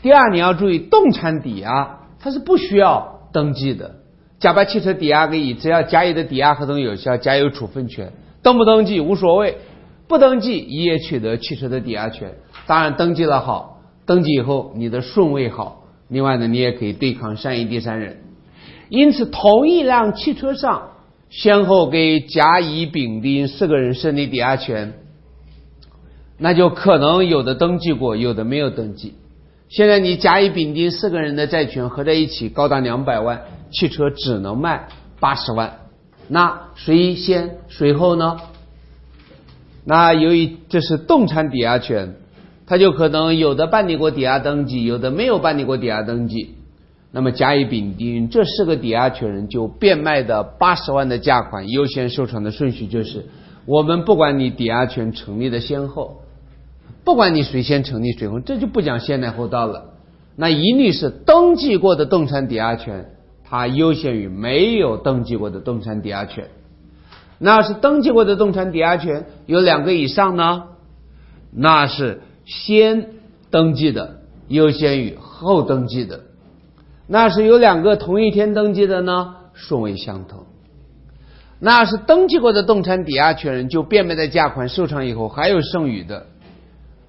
第二，你要注意，动产抵押它是不需要登记的。甲把汽车抵押给乙，只要甲乙的抵押合同有效，甲有处分权，登不登记无所谓。不登记，乙也取得汽车的抵押权。当然，登记了好，登记以后你的顺位好。另外呢，你也可以对抗善意第三人。因此，同一辆汽车上。先后给甲、乙、丙、丁四个人设立抵押权，那就可能有的登记过，有的没有登记。现在你甲乙丙丁四个人的债权合在一起高达两百万，汽车只能卖八十万，那谁先谁后呢？那由于这是动产抵押权，它就可能有的办理过抵押登记，有的没有办理过抵押登记。那么甲乙丙丁这四个抵押权人就变卖的八十万的价款优先收偿的顺序就是：我们不管你抵押权成立的先后，不管你谁先成立谁后，这就不讲先来后到了。那一律是登记过的动产抵押权，它优先于没有登记过的动产抵押权。那是登记过的动产抵押权有两个以上呢，那是先登记的优先于后登记的。那是有两个同一天登记的呢，顺位相同。那是登记过的动产抵押权人就变卖的价款收偿以后还有剩余的，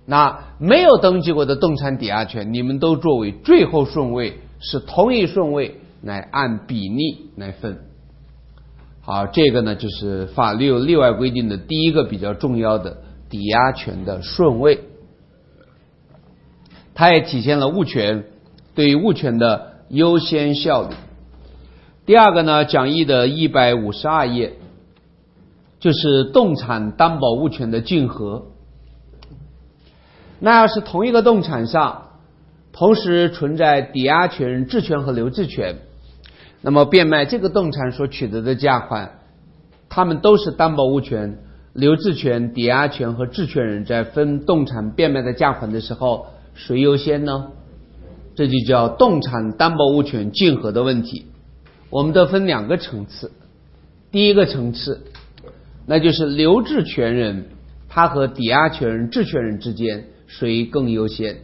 那没有登记过的动产抵押权，你们都作为最后顺位，是同一顺位来按比例来分。好，这个呢就是法律有例外规定的第一个比较重要的抵押权的顺位，它也体现了物权对于物权的。优先效率。第二个呢，讲义的一百五十二页，就是动产担保物权的竞合。那要是同一个动产上同时存在抵押权、质权和留置权，那么变卖这个动产所取得的价款，他们都是担保物权、留置权、抵押权和质权人在分动产变卖的价款的时候，谁优先呢？这就叫动产担保物权竞合的问题。我们得分两个层次，第一个层次，那就是留置权人他和抵押权人、质权人之间谁更优先？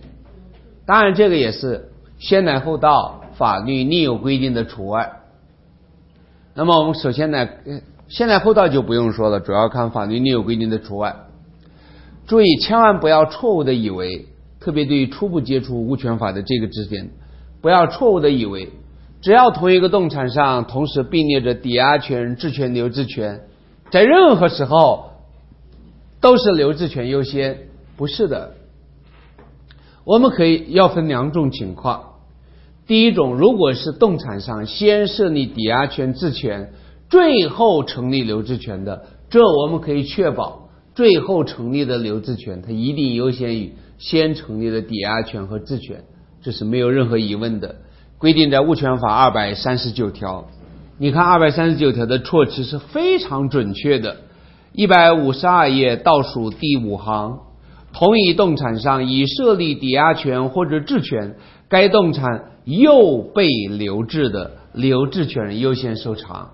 当然，这个也是先来后到，法律另有规定的除外。那么，我们首先呢，先来后到就不用说了，主要看法律另有规定的除外。注意，千万不要错误的以为。特别对于初步接触物权法的这个知识点，不要错误的以为，只要同一个动产上同时并列着抵押权、质权、留置权，在任何时候都是留置权优先，不是的。我们可以要分两种情况：第一种，如果是动产上先设立抵押权、质权，最后成立留置权的，这我们可以确保最后成立的留置权，它一定优先于。先成立的抵押权和质权，这是没有任何疑问的，规定在物权法二百三十九条。你看二百三十九条的措辞是非常准确的。一百五十二页倒数第五行，同一动产上已设立抵押权或者质权，该动产又被留置的，留置权人优先收偿，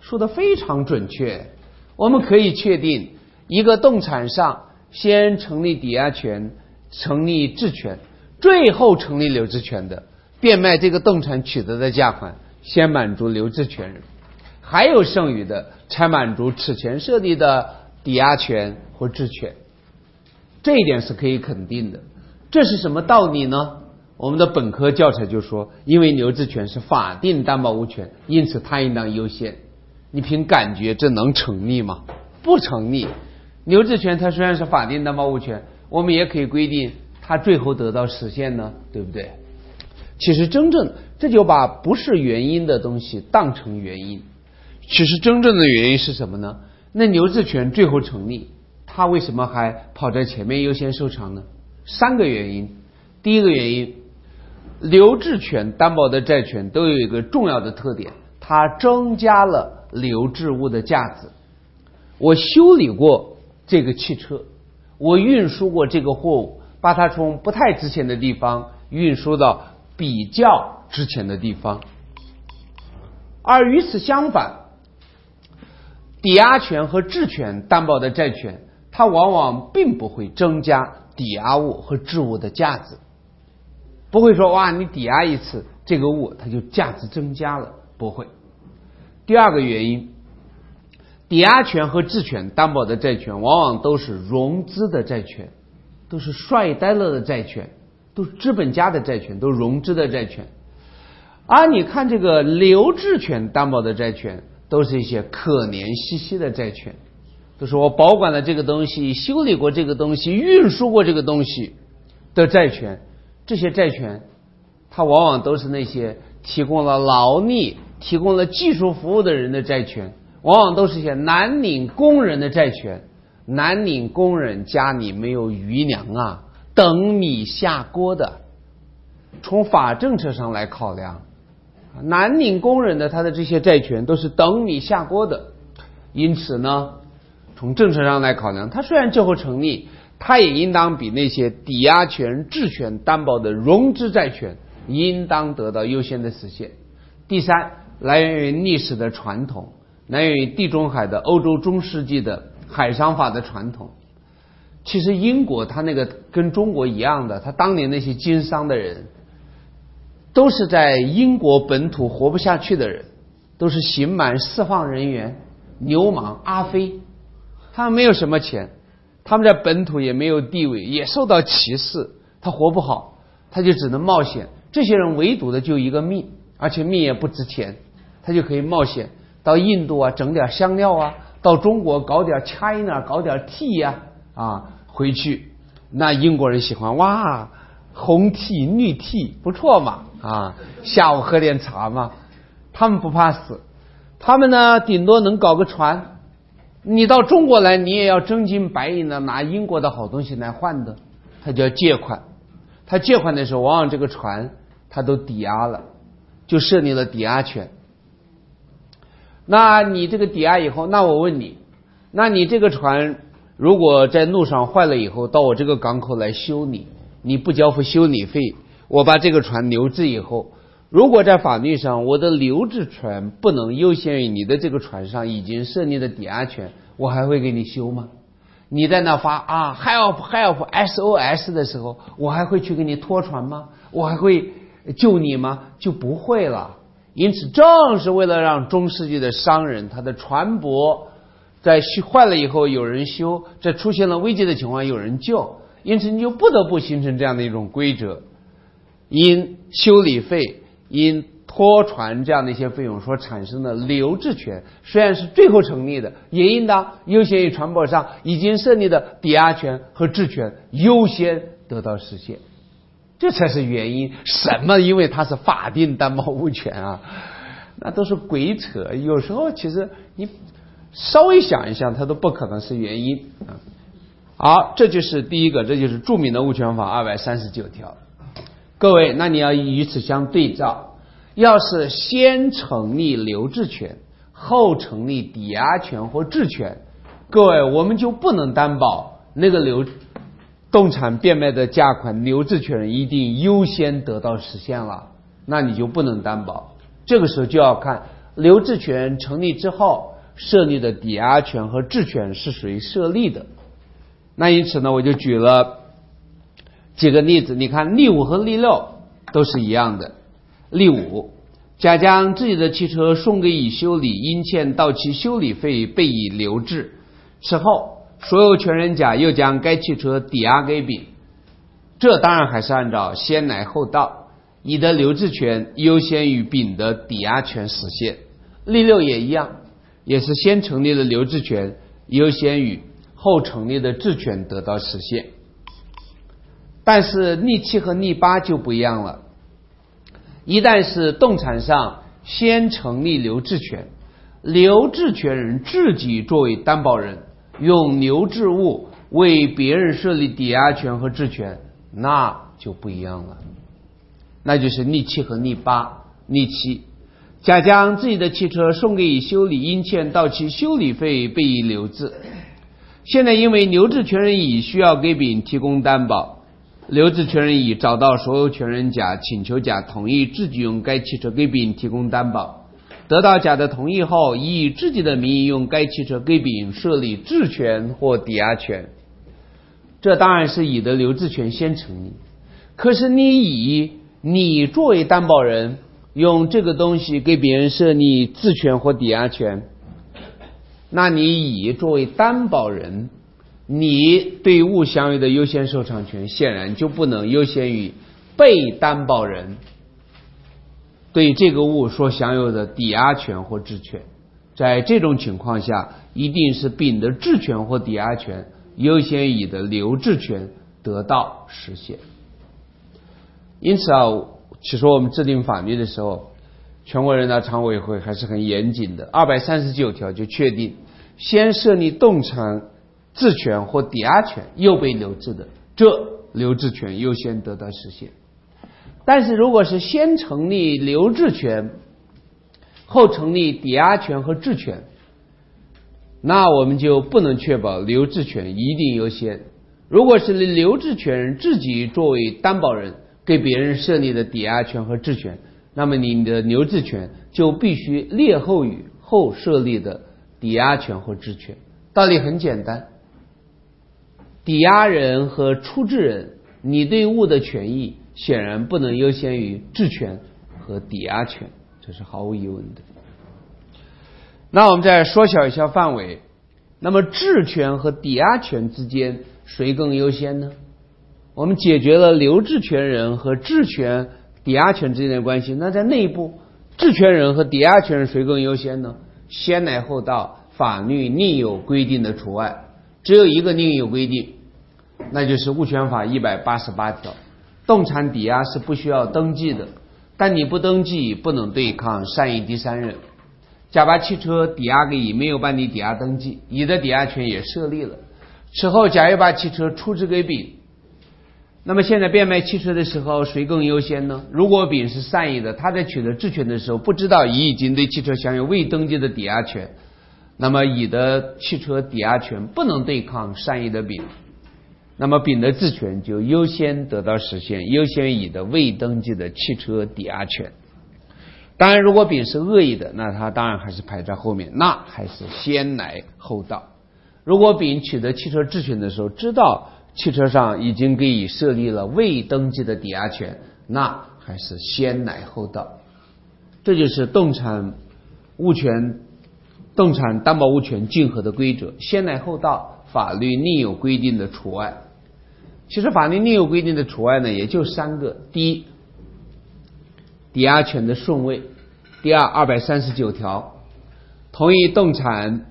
说的非常准确。我们可以确定，一个动产上先成立抵押权。成立质权，最后成立留置权的，变卖这个动产取得的价款，先满足留置权人，还有剩余的才满足此前设立的抵押权或质权。这一点是可以肯定的。这是什么道理呢？我们的本科教材就说，因为留置权是法定担保物权，因此它应当优先。你凭感觉这能成立吗？不成立。留置权它虽然是法定担保物权。我们也可以规定，它最后得到实现呢，对不对？其实真正这就把不是原因的东西当成原因。其实真正的原因是什么呢？那留置权最后成立，它为什么还跑在前面优先受偿呢？三个原因。第一个原因，留置权担保的债权都有一个重要的特点，它增加了留置物的价值。我修理过这个汽车。我运输过这个货物，把它从不太值钱的地方运输到比较值钱的地方。而与此相反，抵押权和质权担保的债权，它往往并不会增加抵押物和质物的价值，不会说哇，你抵押一次这个物，它就价值增加了，不会。第二个原因。抵押权和质权担保的债权，往往都是融资的债权，都是帅呆了的债权，都是资本家的债权，都融资的债权。而你看这个留置权担保的债权，都是一些可怜兮兮的债权，都是我保管了这个东西，修理过这个东西，运输过这个东西的债权，这些债权，它往往都是那些提供了劳力、提供了技术服务的人的债权，往往都是些蓝领工人的债权。蓝领工人家里没有余粮啊，等米下锅的。从法政策上来考量，南岭工人的他的这些债权都是等米下锅的，因此呢，从政策上来考量，它虽然最后成立，它也应当比那些抵押权、质权担保的融资债权应当得到优先的实现。第三，来源于历史的传统，来源于地中海的欧洲中世纪的。海商法的传统，其实英国它那个跟中国一样的，他当年那些经商的人，都是在英国本土活不下去的人，都是刑满释放人员、流氓、阿飞，他们没有什么钱，他们在本土也没有地位，也受到歧视，他活不好，他就只能冒险。这些人唯独的就一个命，而且命也不值钱，他就可以冒险到印度啊，整点香料啊。到中国搞点 China，搞点 tea 呀，啊，回去，那英国人喜欢哇，红 tea 绿 tea 不错嘛，啊，下午喝点茶嘛，他们不怕死，他们呢顶多能搞个船，你到中国来，你也要真金白银的拿英国的好东西来换的，他就要借款，他借款的时候，往往这个船他都抵押了，就设立了抵押权。那你这个抵押以后，那我问你，那你这个船如果在路上坏了以后，到我这个港口来修理，你不交付修理费，我把这个船留置以后，如果在法律上我的留置权不能优先于你的这个船上已经设立的抵押权，我还会给你修吗？你在那发啊 help help SOS 的时候，我还会去给你拖船吗？我还会救你吗？就不会了。因此，正是为了让中世纪的商人他的船舶在坏了以后有人修，在出现了危机的情况有人救，因此你就不得不形成这样的一种规则：因修理费、因拖船这样的一些费用所产生的留置权，虽然是最后成立的，也应当优先于船舶上已经设立的抵押权和质权优先得到实现。这才是原因，什么？因为它是法定担保物权啊，那都是鬼扯。有时候其实你稍微想一想，它都不可能是原因啊。好，这就是第一个，这就是著名的物权法二百三十九条。各位，那你要与此相对照，要是先成立留置权，后成立抵押权或质权，各位我们就不能担保那个留。动产变卖的价款留置权一定优先得到实现了，那你就不能担保。这个时候就要看留置权成立之后设立的抵押权和质权是谁设立的。那因此呢，我就举了举个例子。你看，例五和例六都是一样的。例五，甲将自己的汽车送给乙修理，因欠到期修理费，被乙留置。此后。所有权人甲又将该汽车抵押给丙，这当然还是按照先来后到，乙的留置权优先于丙的抵押权实现。例六也一样，也是先成立的留置权优先于后成立的质权得到实现。但是例七和例八就不一样了，一旦是动产上先成立留置权，留置权人自己作为担保人。用留置物为别人设立抵押权和质权，那就不一样了。那就是逆七和逆八。逆七，甲将自己的汽车送给乙修理，因欠到期修理费被乙留置。现在因为留置权人乙需要给丙提供担保，留置权人乙找到所有权人甲，请求甲同意自己用该汽车给丙提供担保。得到甲的同意后，以自己的名义用该汽车给丙设立质权或抵押权，这当然是乙的留置权先成立。可是你乙，你作为担保人，用这个东西给别人设立质权或抵押权，那你乙作为担保人，你对物享有的优先受偿权，显然就不能优先于被担保人。对这个物所享有的抵押权或质权，在这种情况下，一定是丙的质权或抵押权优先乙的留置权得到实现。因此啊，其实我们制定法律的时候，全国人大常委会还是很严谨的。二百三十九条就确定，先设立动产质权或抵押权又被留置的，这留置权优先得到实现。但是如果是先成立留置权，后成立抵押权和质权，那我们就不能确保留置权一定优先。如果是留置权人自己作为担保人给别人设立的抵押权和质权，那么你的留置权就必须列后于后设立的抵押权或质权。道理很简单，抵押人和出质人，你对物的权益显然不能优先于质权和抵押权，这是毫无疑问的。那我们再缩小一下范围，那么质权和抵押权之间谁更优先呢？我们解决了留置权人和质权、抵押权之间的关系，那在内部，质权人和抵押权人谁更优先呢？先来后到，法律另有规定的除外，只有一个另有规定，那就是物权法一百八十八条，动产抵押是不需要登记的，但你不登记不能对抗善意第三人。甲把汽车抵押给乙，没有办理抵押登记，乙的抵押权也设立了。此后，甲又把汽车出资给丙，那么现在变卖汽车的时候，谁更优先呢？如果丙是善意的，他在取得质权的时候不知道乙已经对汽车享有未登记的抵押权，那么乙的汽车抵押权不能对抗善意的丙，那么丙的质权就优先得到实现，优先乙的未登记的汽车抵押权。当然，如果丙是恶意的，那他当然还是排在后面，那还是先来后到。如果丙取得汽车质权的时候，知道汽车上已经给乙设立了未登记的抵押权，那还是先来后到。这就是动产物权、动产担保物权竞合的规则，先来后到，法律另有规定的除外。其实法律另有规定的除外呢，也就三个：第一。抵押权的顺位，第二二百三十九条，同一动产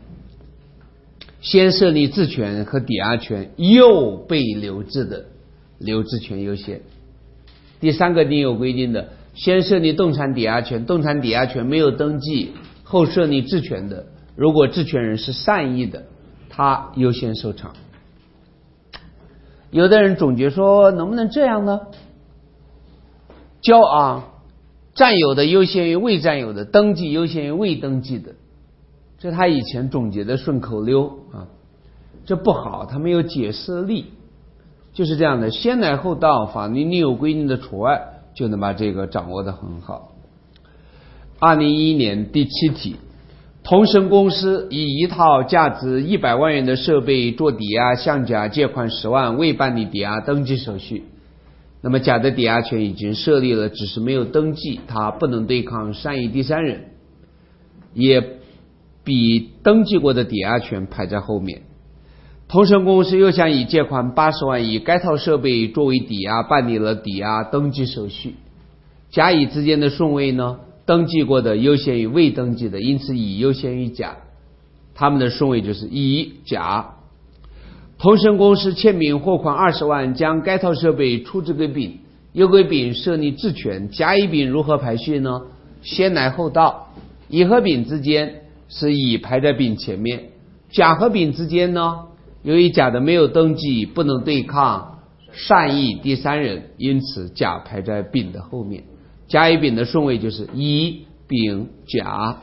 先设立质权和抵押权又被留置的，留置权优先。第三个另有规定的，先设立动产抵押权，动产抵押权没有登记后设立质权的，如果质权人是善意的，他优先受偿。有的人总结说，能不能这样呢？交啊。占有的优先于未占有的，登记优先于未登记的，这他以前总结的顺口溜啊，这不好，他没有解释力，就是这样的，先来后到，法律另有规定的除外，就能把这个掌握的很好。二零一一年第七题，同生公司以一套价值一百万元的设备做抵押，向甲借款十万，未办理抵押登记手续。那么甲的抵押权已经设立了，只是没有登记，他不能对抗善意第三人，也比登记过的抵押权排在后面。同生公司又向乙借款八十万，以该套设备作为抵押办理了抵押登记手续。甲乙之间的顺位呢？登记过的优先于未登记的，因此乙优先于甲，他们的顺位就是乙甲。同生公司欠丙货款二十万，将该套设备出资给丙，又给丙设立质权。甲乙丙如何排序呢？先来后到。乙和丙之间是乙排在丙前面。甲和丙之间呢，由于甲的没有登记，不能对抗善意第三人，因此甲排在丙的后面。甲乙丙的顺位就是乙丙甲。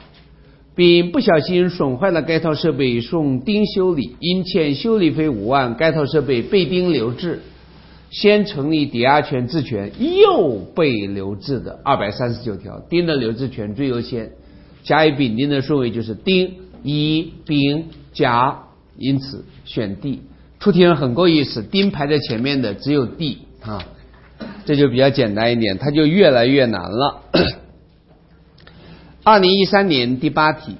丙不小心损坏了该套设备，送丁修理，因欠修理费五万，该套设备被丁留置，先成立抵押权质权，又被留置的二百三十九条，丁的留置权最优先。甲乙丙丁的顺位就是丁乙丙甲，因此选 D。出题人很够意思，丁排在前面的只有 D 啊，这就比较简单一点，它就越来越难了。二零一三年第八题，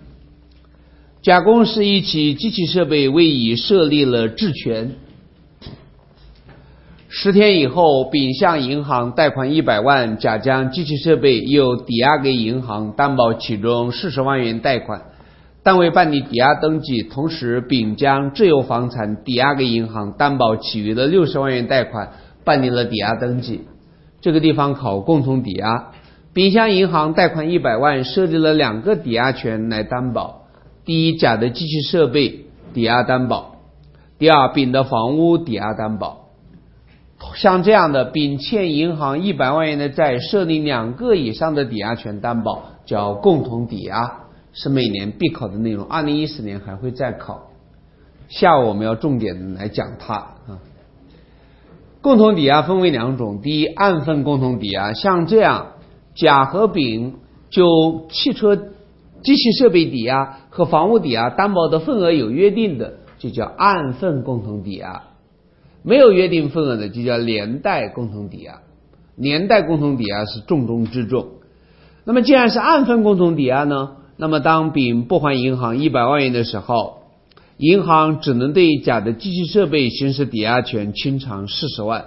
甲公司一起机器设备为乙设立了质权。十天以后，丙向银行贷款一百万，甲将机器设备又抵押给银行担保其中四十万元贷款，但未办理抵押登记。同时，丙将自有房产抵押给银行担保其余的六十万元贷款，办理了抵押登记。这个地方考共同抵押。丙向银行贷款一百万，设立了两个抵押权来担保：第一，甲的机器设备抵押担保；第二，丙的房屋抵押担保。像这样的，丙欠银行一百万元的债，设立两个以上的抵押权担保，叫共同抵押，是每年必考的内容。二零一四年还会再考。下午我们要重点来讲它啊。共同抵押分为两种，第一，按份共同抵押，像这样。甲和丙就汽车、机器设备抵押和房屋抵押担保的份额有约定的，就叫按份共同抵押；没有约定份额的，就叫连带共同抵押。连带共同抵押是重中之重。那么，既然是按份共同抵押呢，那么当丙不还银行一百万元的时候，银行只能对甲的机器设备行使抵押权，清偿四十万。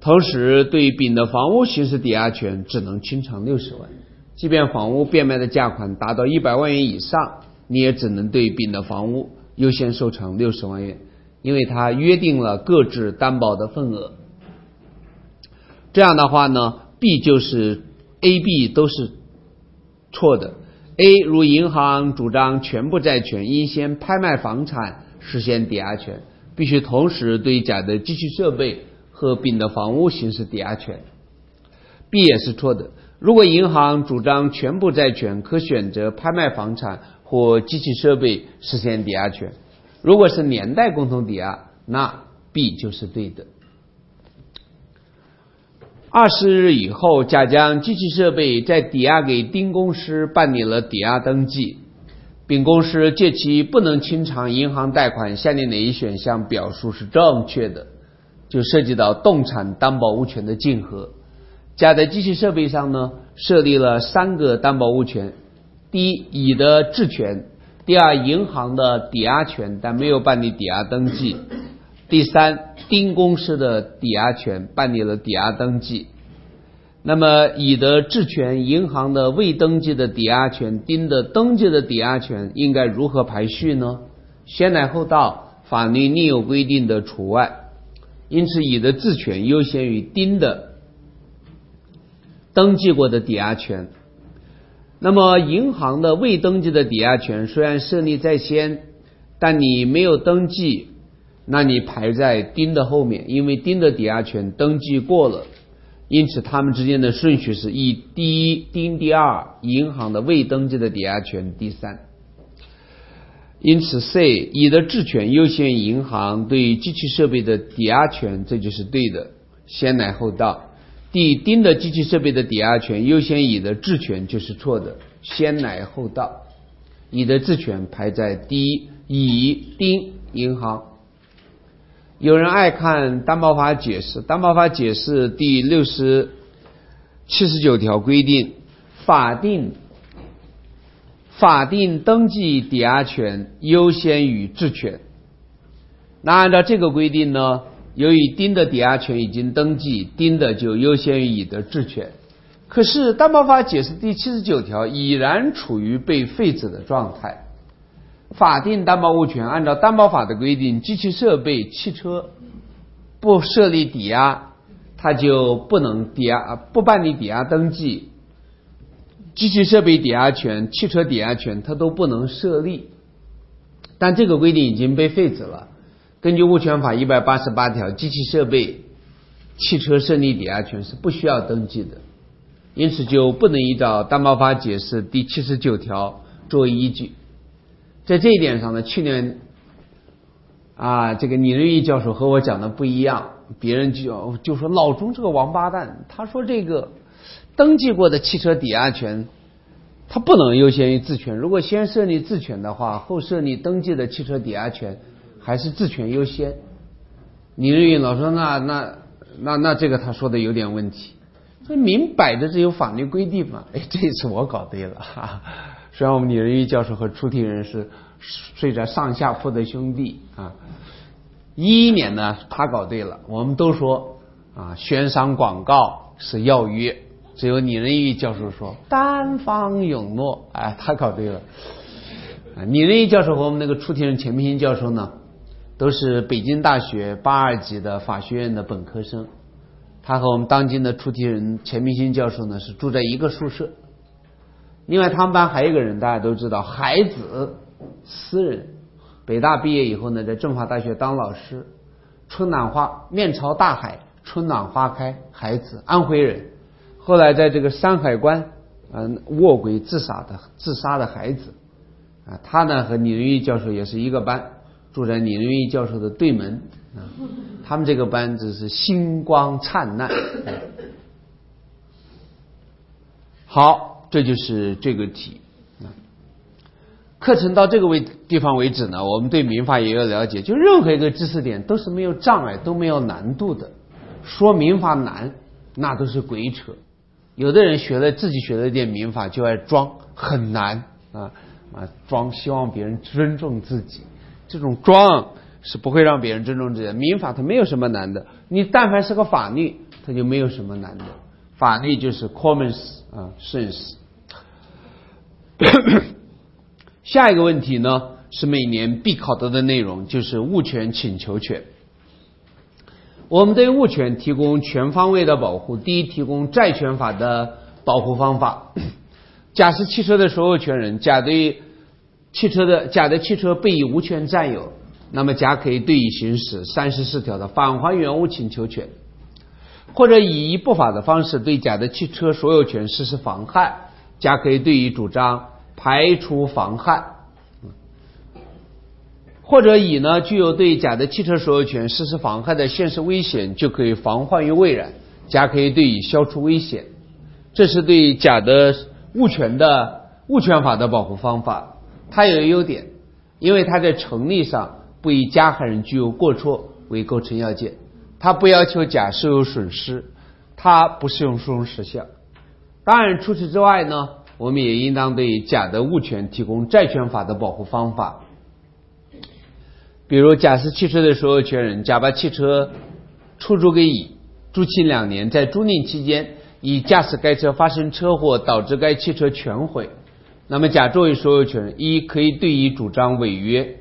同时，对丙的房屋行使抵押权，只能清偿六十万。即便房屋变卖的价款达到一百万元以上，你也只能对丙的房屋优先收偿六十万元，因为他约定了各自担保的份额。这样的话呢，B 就是 A、B 都是错的。A 如银行主张全部债权，应先拍卖房产实现抵押权，必须同时对甲的机器设备。和丙的房屋行使抵押权，B 也是错的。如果银行主张全部债权，可选择拍卖房产或机器设备实现抵押权。如果是连带共同抵押，那 B 就是对的。二十日以后，甲将机器设备在抵押给丁公司办理了抵押登记，丙公司借其不能清偿银行贷款，下列哪一选项表述是正确的？就涉及到动产担保物权的竞合。甲的机器设备上呢，设立了三个担保物权：第一，乙的质权；第二，银行的抵押权，但没有办理抵押登记；第三，丁公司的抵押权办理了抵押登记。那么，乙的质权、银行的未登记的抵押权、丁的登记的抵押权应该如何排序呢？先来后到，法律另有规定的除外。因此，乙的质权优先于丁的登记过的抵押权。那么，银行的未登记的抵押权虽然设立在先，但你没有登记，那你排在丁的后面，因为丁的抵押权登记过了。因此，他们之间的顺序是以第一丁第二，银行的未登记的抵押权第三。因此，C 乙的质权优先银行对机器设备的抵押权，这就是对的，先来后到。D 丁的机器设备的抵押权优先乙的质权就是错的，先来后到。乙的质权排在第一，乙丁银行。有人爱看担保法解释，担保法解释第六十七十九条规定，法定。法定登记抵押权优先于质权。那按照这个规定呢，由于丁的抵押权已经登记，丁的就优先于乙的质权。可是担保法解释第七十九条已然处于被废止的状态。法定担保物权按照担保法的规定，机器设备、汽车不设立抵押，它就不能抵押，不办理抵押登记。机器设备抵押权、汽车抵押权，它都不能设立，但这个规定已经被废止了。根据物权法一百八十八条，机器设备、汽车设立抵押权是不需要登记的，因此就不能依照担保法解释第七十九条作为依据。在这一点上呢，去年啊，这个李瑞义教授和我讲的不一样，别人就就说老钟这个王八蛋，他说这个。登记过的汽车抵押权，他不能优先于质权。如果先设立质权的话，后设立登记的汽车抵押权，还是质权优先。李瑞义老说：“那那那那这个他说的有点问题，这明摆着这有法律规定嘛。”哎，这次我搞对了。哈。虽然我们李仁义教授和出题人是睡在上下铺的兄弟啊，一一年呢他搞对了。我们都说啊，悬赏广告是要约。只有李仁义教授说单方允诺，哎，他搞对了。李仁义教授和我们那个出题人钱明新教授呢，都是北京大学八二级的法学院的本科生。他和我们当今的出题人钱明新教授呢是住在一个宿舍。另外，他们班还有一个人，大家都知道，海子，诗人，北大毕业以后呢，在政法大学当老师。春暖花，面朝大海，春暖花开，海子，安徽人。后来在这个山海关，嗯，卧轨自杀的自杀的孩子，啊，他呢和李仁义教授也是一个班，住在李仁义教授的对门，啊，他们这个班子是星光灿烂。好，这就是这个题。课程到这个位地方为止呢，我们对民法也有了解，就任何一个知识点都是没有障碍，都没有难度的。说民法难，那都是鬼扯。有的人学了自己学了一点民法，就爱装很难啊啊，装希望别人尊重自己，这种装是不会让别人尊重自己的。民法它没有什么难的，你但凡是个法律，它就没有什么难的。法律就是 Commons 啊 sense。[COUGHS] 下一个问题呢，是每年必考到的内容，就是物权请求权。我们对物权提供全方位的保护。第一，提供债权法的保护方法。[COUGHS] 甲是汽车的所有权人，甲对汽车的甲的汽车被以无权占有，那么甲可以对乙行使三十四条的返还原物请求权，或者以不法的方式对甲的汽车所有权实施妨害，甲可以对乙主张。排除妨害，或者乙呢具有对甲的汽车所有权实施妨害的现实危险，就可以防患于未然。甲可以对乙消除危险，这是对甲的物权的物权法的保护方法。它有优点，因为它在成立上不以加害人具有过错为构成要件，它不要求甲受有损失，它不适用适用时效。当然，除此之外呢。我们也应当对甲的物权提供债权法的保护方法，比如甲是汽车的所有权人，甲把汽车出租给乙，租期两年，在租赁期间，乙驾驶该车发生车祸，导致该汽车全毁，那么甲作为所有权人，一可以对乙主张违约，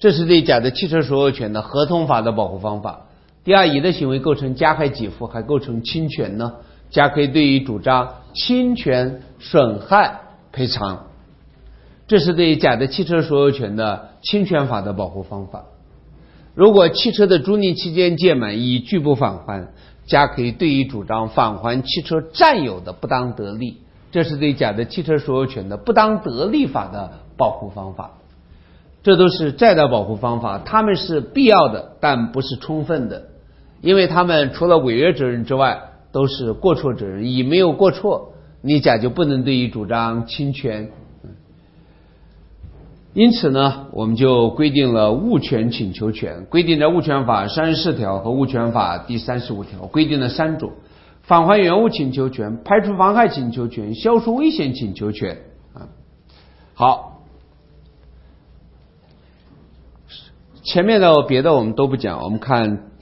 这是对甲的汽车所有权的合同法的保护方法。第二，乙的行为构成加害给付，还构成侵权呢，甲可以对乙主张。侵权损害赔偿，这是对甲的汽车所有权的侵权法的保护方法。如果汽车的租赁期间届满，乙拒不返还，甲可以对乙主张返还汽车占有的不当得利，这是对甲的汽车所有权的不当得利法的保护方法。这都是债的保护方法，他们是必要的，但不是充分的，因为他们除了违约责任之外。都是过错责任，乙没有过错，你甲就不能对乙主张侵权。因此呢，我们就规定了物权请求权，规定在物权法三十四条和物权法第三十五条，规定了三种：返还原物请求权、排除妨害请求权、消除危险请求权。啊，好，前面的别的我们都不讲，我们看。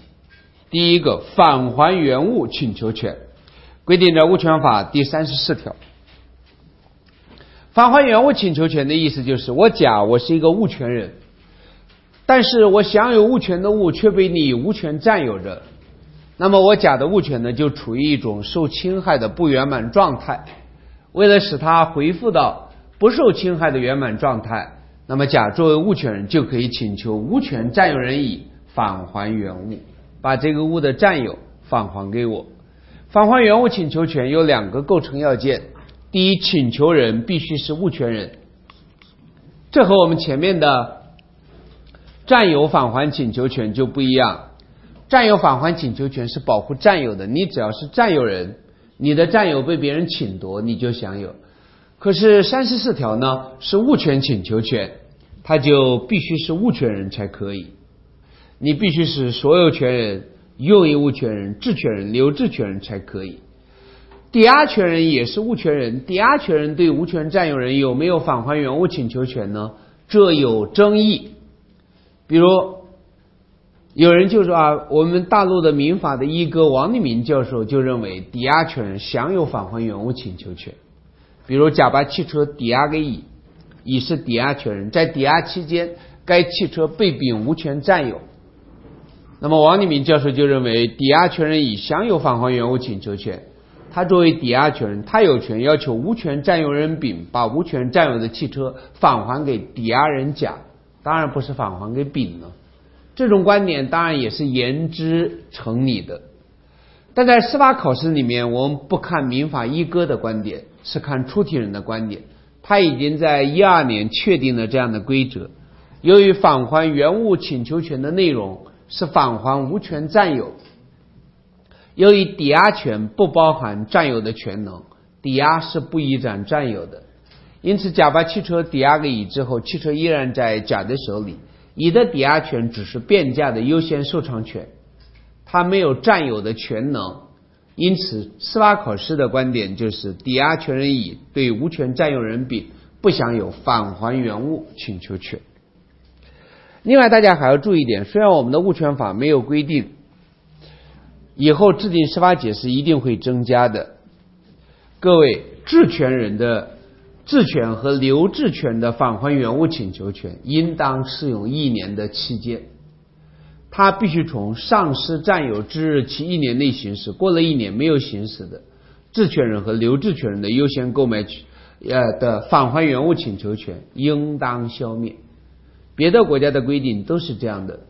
第一个返还原物请求权，规定在物权法第三十四条。返还原物请求权的意思就是，我甲我是一个物权人，但是我享有物权的物却被你无权占有着，那么我甲的物权呢就处于一种受侵害的不圆满状态。为了使它恢复到不受侵害的圆满状态，那么甲作为物权人就可以请求无权占有人乙返还原物。把这个物的占有返还给我。返还原物请求权有两个构成要件：第一，请求人必须是物权人，这和我们前面的占有返还请求权就不一样。占有返还请求权是保护占有的，你只要是占有人，你的占有被别人侵夺，你就享有。可是三十四条呢，是物权请求权，它就必须是物权人才可以。你必须是所有权人、用益物权人、质权人、留置权人才可以。抵押权人也是物权人，抵押权人对无权占有人有没有返还原物请求权呢？这有争议。比如，有人就说啊，我们大陆的民法的一哥王立民教授就认为，抵押权人享有返还原物请求权。比如，甲把汽车抵押给乙，乙是抵押权人，在抵押期间，该汽车被丙无权占有。那么王立明教授就认为，抵押权人已享有返还原物请求权。他作为抵押权人，他有权要求无权占有人丙把无权占有的汽车返还给抵押人甲，当然不是返还给丙了。这种观点当然也是言之成理的。但在司法考试里面，我们不看民法一哥的观点，是看出题人的观点。他已经在一二年确定了这样的规则。由于返还原物请求权的内容是返还无权占有，由于抵押权不包含占有的权能，抵押是不移转占有的。因此，甲把汽车抵押给乙之后，汽车依然在甲的手里，乙的抵押权只是变价的优先受偿权。他没有占有的权能，因此司法考试的观点就是抵押权人乙对无权占有人丙不享有返还原物请求权。另外，大家还要注意一点，虽然我们的物权法没有规定，以后制定司法解释一定会增加的。各位，质权人的质权和留置权的返还原物请求权，应当适用一年的期间。他必须从丧失占有之日起一年内行使，过了一年没有行使的，质权人和留置权人的优先购买权呃的返还原物请求权应当消灭。别的国家的规定都是这样的，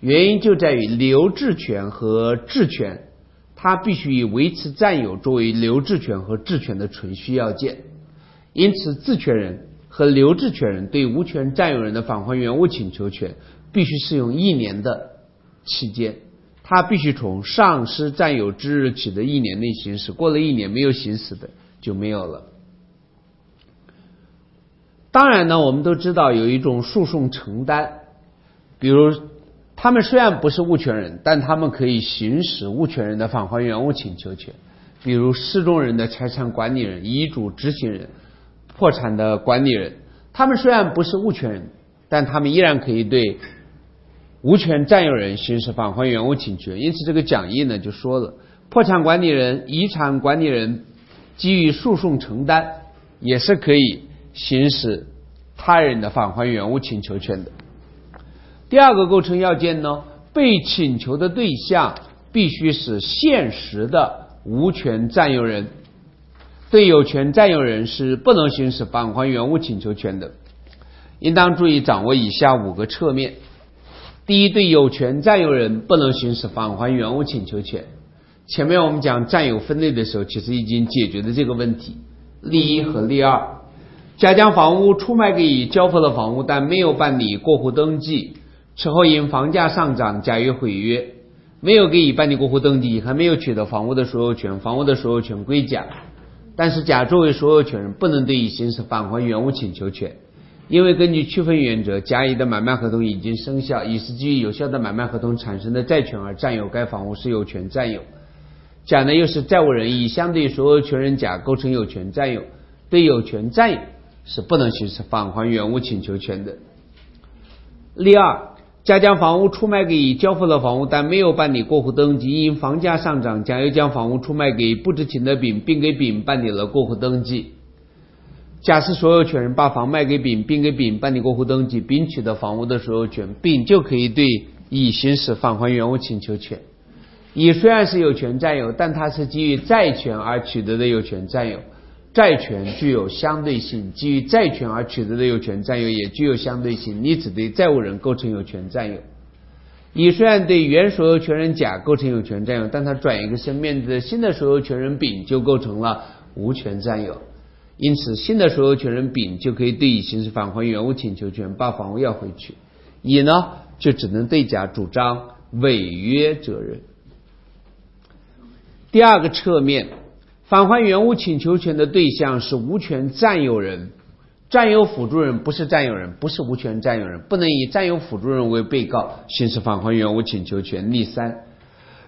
原因就在于留置权和质权，它必须以维持占有作为留置权和质权的存续要件。因此，质权人和留置权人对无权占有人的返还原物请求权。必须适用一年的期间，他必须从丧失占有之日起的一年内行使，过了一年没有行使的就没有了。当然呢，我们都知道有一种诉讼承担，比如他们虽然不是物权人，但他们可以行使物权人的返还原物请求权，比如失踪人的财产管理人、遗嘱执行人、破产的管理人，他们虽然不是物权人，但他们依然可以对。无权占有人行使返还原物请求，因此这个讲义呢就说了，破产管理人、遗产管理人基于诉讼承担，也是可以行使他人的返还原物请求权的。第二个构成要件呢，被请求的对象必须是现实的无权占有人，对有权占有人是不能行使返还原物请求权的。应当注意掌握以下五个侧面。第一，对有权占有人不能行使返还原物请求权。前面我们讲占有分类的时候，其实已经解决了这个问题。例一和例二，甲将房屋出卖给乙，交付了房屋，但没有办理过户登记。此后因房价上涨，甲于毁约，没有给乙办理过户登记，还没有取得房屋的所有权，房屋的所有权归甲。但是甲作为所有权人，不能对乙行使返还原物请求权。因为根据区分原则，甲乙的买卖合同已经生效，乙是基于有效的买卖合同产生的债权而占有该房屋是有权占有。甲呢又是债务人，乙相对所有权人甲构成有权占有，对有权占有是不能行使返还原物请求权的。例二，甲将房屋出卖给乙，交付了房屋，但没有办理过户登记，因房价上涨，甲又将房屋出卖给不知情的丙，并给丙办理了过户登记。甲是所有权人，把房卖给丙，并给丙办理过户登记，丙取得房屋的所有权，丙就可以对乙行使返还原物请求权。乙虽然是有权占有，但它是基于债权而取得的有权占有，债权具有相对性，基于债权而取得的有权占有也具有相对性，你只对债务人构成有权占有。乙虽然对原所有权人甲构成有权占有，但他转一个身面的新的所有权人丙就构成了无权占有。因此，新的所有权人丙就可以对乙行使返还原物请求权，把房屋要回去。乙呢，就只能对甲主张违约责任。第二个侧面，返还原物请求权的对象是无权占有人，占有辅助人不是占有人，不是无权占有人，不能以占有辅助人为被告行使返还原物请求权。例三。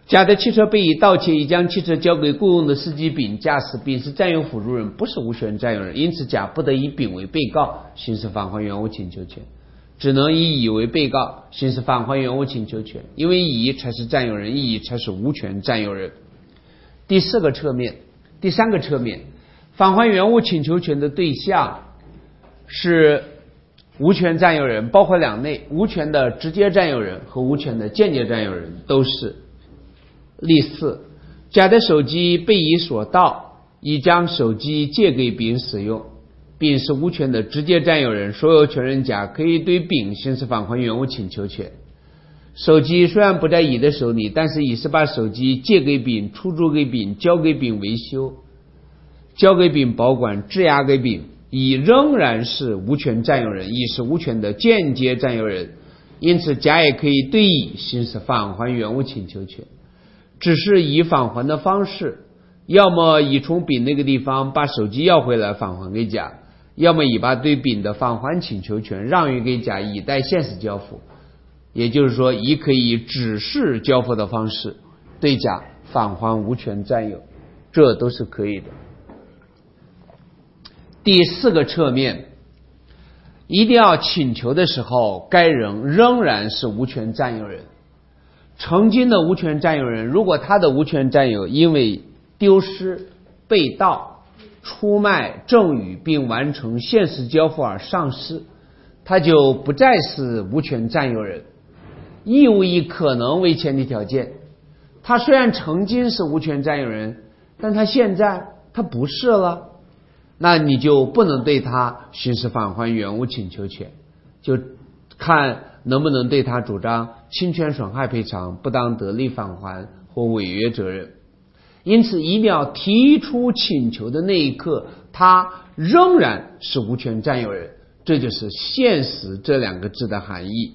甲的汽车被乙盗窃，乙将汽车交给雇佣的司机丙驾驶，丙是占有辅助人，不是无权占有人，因此甲不得以丙为被告行使返还原物请求权，只能以乙为被告行使返还原物请求权，因为乙才是占有人，乙才是无权占有人。第四个侧面，第三个侧面，返还原物请求权的对象是无权占有人包括两类：无权的直接占有人和无权的间接占有人都是。例四，甲的手机被乙所盗，乙将手机借给丙使用，丙是无权的直接占有人，所有权人甲可以对丙行使返还原物请求权。手机虽然不在乙的手里，但是乙是把手机借给丙、出租给丙、交给丙维修、交给丙保管、质押给丙。乙仍然是无权占有人，乙是无权的间接占有人，因此甲也可以对乙行使返还原物请求权，只是乙返还的方式，要么乙从丙那个地方把手机要回来返还给甲，要么乙把对丙的返还请求权让与给甲，以待现实交付。也就是说，乙可以指示交付的方式对甲返还无权占有，这都是可以的。第四个侧面，一定要请求的时候，该人仍然是无权占有人。曾经的无权占有人，如果他的无权占有因为丢失、被盗、出卖、赠与并完成现实交付而丧失，他就不再是无权占有人。义务以可能为前提条件，他虽然曾经是无权占有人，但他现在他不是了。那你就不能对他行使返还原物请求权，就看能不能对他主张侵权损害赔偿、不当得利返还或违约责任。因此，一定要提出请求的那一刻，他仍然是无权占有人。这就是“现实”这两个字的含义。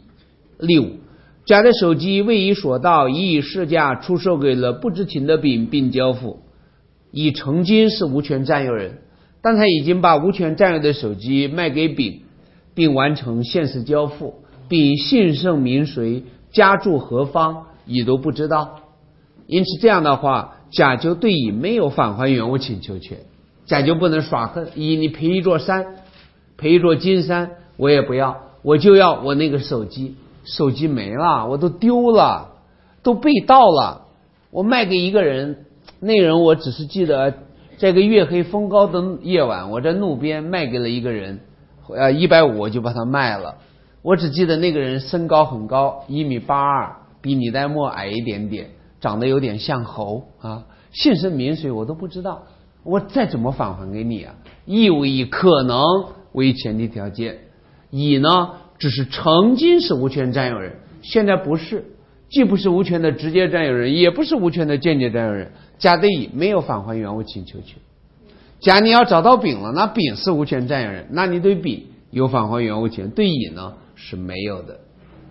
例五，甲的手机为乙所盗，乙以市价出售给了不知情的丙，并交付。乙曾经是无权占有人。但他已经把无权占有的手机卖给丙，并完成现实交付。丙姓甚名谁，家住何方，乙都不知道。因此这样的话，甲就对乙没有返还原物请求权。甲就不能耍横，乙你赔一座山，赔一座金山，我也不要，我就要我那个手机。手机没了，我都丢了，都被盗了。我卖给一个人，那人我只是记得。在个月黑风高的夜晚，我在路边卖给了一个人，呃，一百五我就把它卖了。我只记得那个人身高很高，一米八二，比李代沫矮一点点，长得有点像猴啊，姓甚名谁我都不知道。我再怎么返还给你啊？义务以可能为前提条件，乙呢只是曾经是无权占有人，现在不是。既不是无权的直接占有人，也不是无权的间接占有人。甲对乙没有返还原物请求权。甲你要找到丙了，那丙是无权占有人，那你对丙有返还原物权，对乙呢是没有的。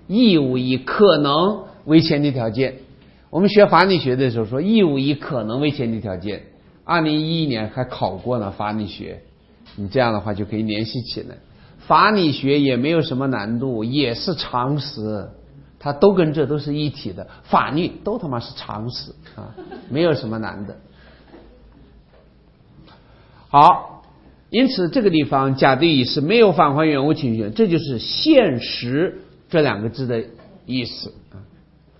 义务以可能为前提条件。我们学法理学的时候说，义务以可能为前提条件。二零一一年还考过呢，法理学。你这样的话就可以联系起来。法理学也没有什么难度，也是常识。它都跟这都是一体的，法律都他妈是常识啊，没有什么难的。好，因此这个地方甲对乙是没有返还原物请求权，这就是现实这两个字的意思啊。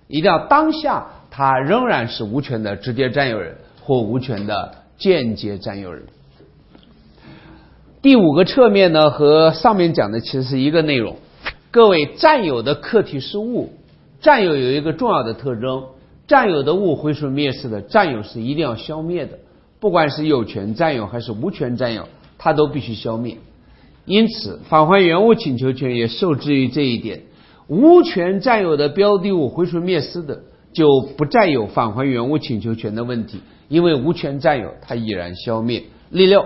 一定要当下他仍然是无权的直接占有人或无权的间接占有人。第五个侧面呢，和上面讲的其实是一个内容。各位占有的客体是物，占有有一个重要的特征，占有的物毁损灭失的，占有是一定要消灭的，不管是有权占有还是无权占有，它都必须消灭。因此，返还原物请求权也受制于这一点。无权占有的标的物毁损灭失的，就不再有返还原物请求权的问题，因为无权占有，它已然消灭。例六，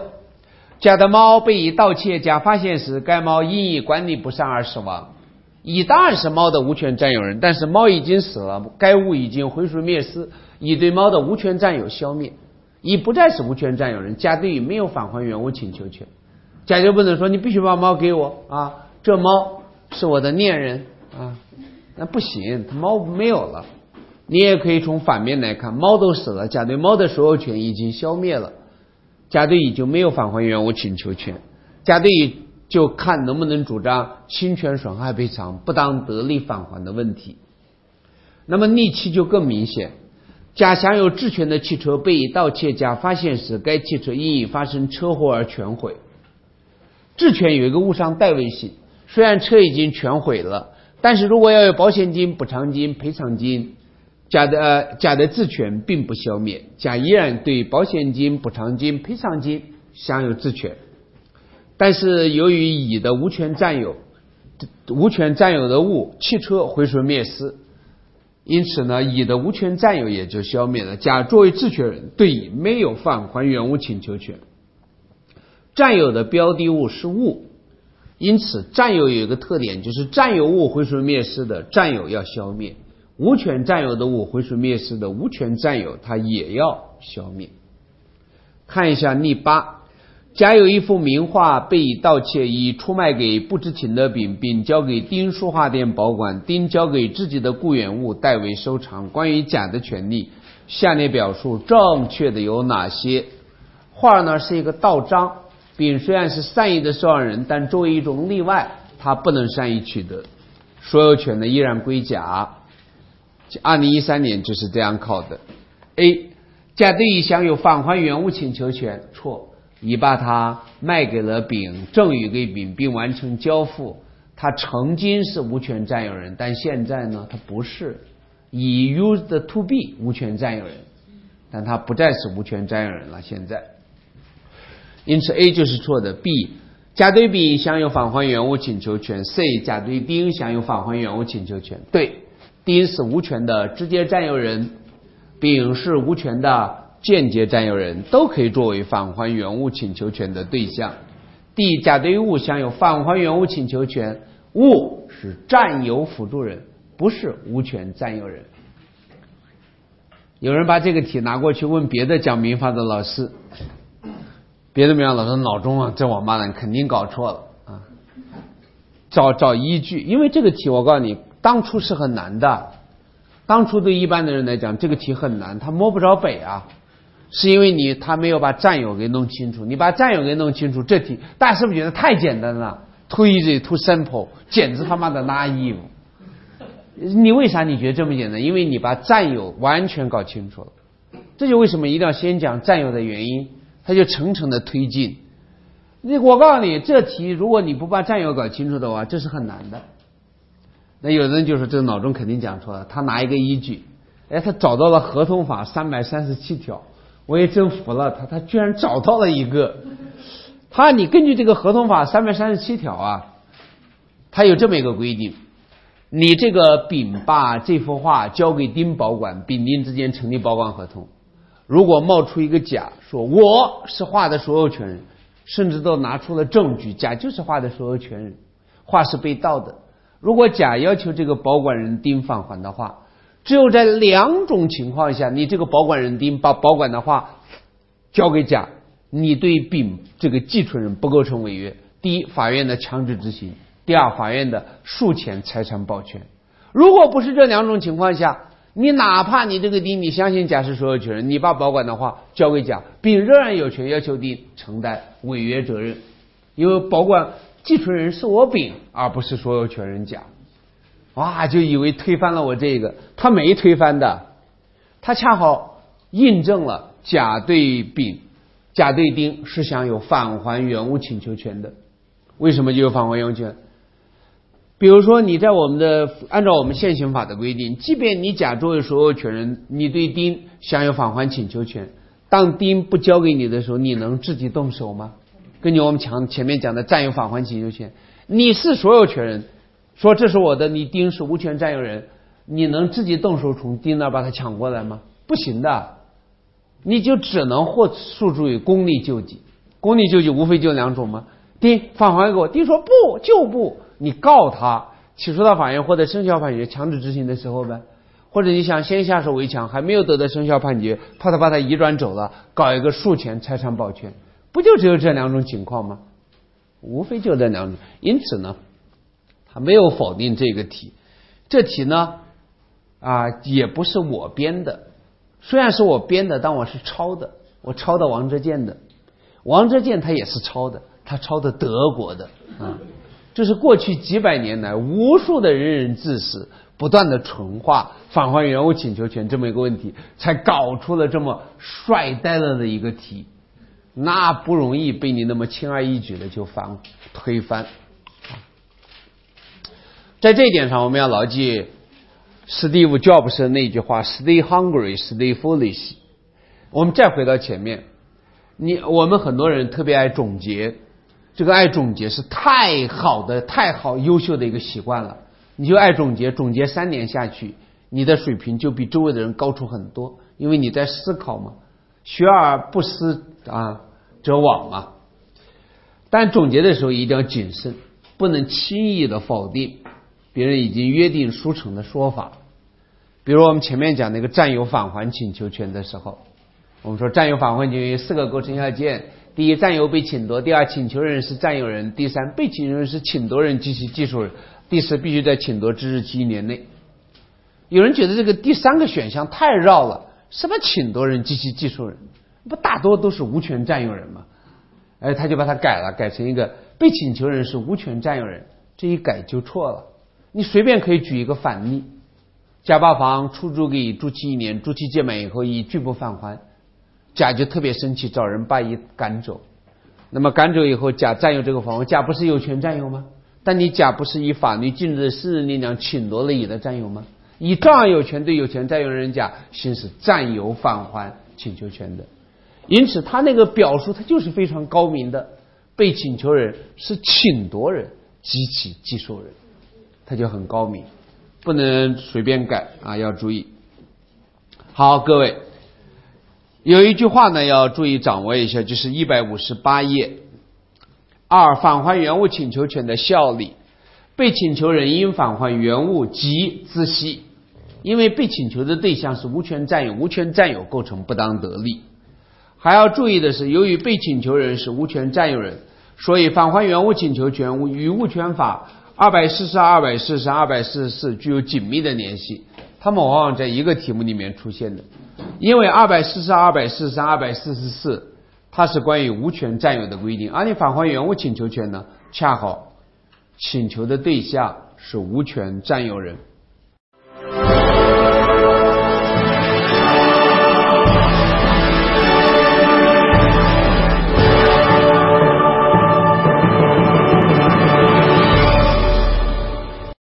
甲的猫被乙盗窃，甲发现时，该猫因乙管理不善而死亡。乙当然是猫的无权占有人，但是猫已经死了，该物已经毁损灭失，乙对猫的无权占有消灭，乙不再是无权占有人，甲对乙没有返还原物请求权，甲就不能说你必须把猫给我啊，这猫是我的恋人啊，那不行，它猫没有了，你也可以从反面来看，猫都死了，甲对猫的所有权已经消灭了，甲对乙就没有返还原物请求权，甲对乙。就看能不能主张侵权损害赔偿、不当得利返还的问题。那么逆期就更明显，甲享有质权的汽车被乙盗窃，甲发现时，该汽车因已发生车祸而全毁。质权有一个物上代位性，虽然车已经全毁了，但是如果要有保险金、补偿金、赔偿金，甲的甲的自权并不消灭，甲依然对保险金、补偿金、赔偿金享有自权。但是由于乙的无权占有，无权占有的物汽车毁损灭失，因此呢，乙的无权占有也就消灭了。甲作为自权人，对乙没有返还原物请求权。占有的标的物是物，因此占有有一个特点，就是占有物毁损灭失的占有要消灭，无权占有的物毁损灭失的无权占有它也要消灭。看一下例八。甲有一幅名画被盗窃，已出卖给不知情的丙，丙交给丁书画店保管，丁交给自己的雇员物代为收藏。关于甲的权利，下列表述正确的有哪些？画呢是一个盗章，丙虽然是善意的受让人，但作为一种例外，他不能善意取得，所有权呢依然归甲。二零一三年就是这样考的。A，甲对乙享有返还原物请求权，错。乙把它卖给了丙，赠与给丙，并完成交付。他曾经是无权占有人，但现在呢，他不是。乙 used to be 无权占有人，但他不再是无权占有人了。现在，因此 A 就是错的。B 甲对丙享有返还原物请求权。C 甲对丁享有返还原物请求权。对，丁是无权的直接占有人，丙是无权的。间接占有人都可以作为返还原物请求权的对象。D 甲对物享有返还原物请求权，物是占有辅助人，不是无权占有人。有人把这个题拿过去问别的讲民法的老师，别的民法老师脑中啊这王八蛋肯定搞错了啊，找找依据，因为这个题我告诉你，当初是很难的，当初对一般的人来讲，这个题很难，他摸不着北啊。是因为你他没有把战友给弄清楚，你把战友给弄清楚，这题大家是不是觉得太简单了？Too easy, too simple，简直他妈的 naive。你为啥你觉得这么简单？因为你把战友完全搞清楚了。这就为什么一定要先讲占有的原因，他就层层的推进。你我告诉你，这题如果你不把战友搞清楚的话，这是很难的。那有人就说这个脑中肯定讲错了，他拿一个依据，哎，他找到了合同法三百三十七条。我也真服了他，他居然找到了一个。他，你根据这个合同法三百三十七条啊，他有这么一个规定：你这个丙把这幅画交给丁保管，丙丁之间成立保管合同。如果冒出一个甲，说我是画的所有权人，甚至都拿出了证据，甲就是画的所有权人，画是被盗的。如果甲要求这个保管人丁返还的话。只有在两种情况下，你这个保管人丁把保管的话交给甲，你对丙这个继承人不构成违约。第一，法院的强制执行；第二，法院的术前财产保全。如果不是这两种情况下，你哪怕你这个丁你相信甲是所有权人，你把保管的话交给甲，丙仍然有权要求丁承担违约责任，因为保管继承人是我丙，而不是所有权人甲。哇，就以为推翻了我这个，他没推翻的，他恰好印证了甲对丙、甲对丁是享有返还原物请求权的。为什么就有返还原物权？比如说，你在我们的按照我们现行法的规定，即便你甲作为所有权人，你对丁享有返还请求权，当丁不交给你的时候，你能自己动手吗？根据我们强前面讲的占有返还请求权，你是所有权人。说这是我的，你丁是无权占有人，你能自己动手从丁那把它抢过来吗？不行的，你就只能或诉诸于公力救济。公力救济无非就两种嘛。丁返还给我，丁说不就不，你告他，起诉到法院获得生效判决，强制执行的时候呗。或者你想先下手为强，还没有得到生效判决，怕他把他移转走了，搞一个诉前财产保全，不就只有这两种情况吗？无非就这两种，因此呢。他没有否定这个题，这题呢啊也不是我编的，虽然是我编的，但我是抄的，我抄的王哲健的，王哲健他也是抄的，他抄的德国的。啊，这是过去几百年来无数的仁人志士不断的纯化返还原物请求权这么一个问题，才搞出了这么帅呆了的一个题，那不容易被你那么轻而易举的就翻推翻。在这一点上，我们要牢记史蒂夫·乔布斯的那句话：“Stay hungry, stay foolish。”我们再回到前面，你我们很多人特别爱总结，这个爱总结是太好的、太好、优秀的一个习惯了。你就爱总结，总结三年下去，你的水平就比周围的人高出很多，因为你在思考嘛，学而不思啊，则罔嘛。但总结的时候一定要谨慎，不能轻易的否定别人已经约定俗成的说法。比如我们前面讲那个占有返还请求权的时候，我们说占有返还权有四个构成要件：第一，占有被侵夺；第二，请求人是占有人；第三，被请求人是侵夺人及其技术人；第四，必须在侵夺之日期一年内。有人觉得这个第三个选项太绕了，什么侵夺人及其技术人，不大多都是无权占有人吗？哎，他就把它改了，改成一个被请求人是无权占有人，这一改就错了。你随便可以举一个反例：甲把房出租给乙，租期一年，租期届满以后乙拒不返还，甲就特别生气，找人把乙赶走。那么赶走以后，甲占有这个房屋，甲不是有权占有吗？但你甲不是以法律禁止的私人力量侵夺了乙的占有吗？乙照样有权对有权占有人甲行使占有返还请求权的。因此，他那个表述，他就是非常高明的。被请求人是请夺人及其技术人，他就很高明，不能随便改啊，要注意。好，各位，有一句话呢，要注意掌握一下，就是一百五十八页。二、返还原物请求权的效力，被请求人应返还原物及孳息，因为被请求的对象是无权占有，无权占有构成不当得利。还要注意的是，由于被请求人是无权占有人，所以返还原物请求权与物权法二百四十二、二百四十二、二百四十四具有紧密的联系，它们往往在一个题目里面出现的。因为二百四十二、二百四十二、二百四十四，它是关于无权占有的规定，而你返还原物请求权呢，恰好请求的对象是无权占有人。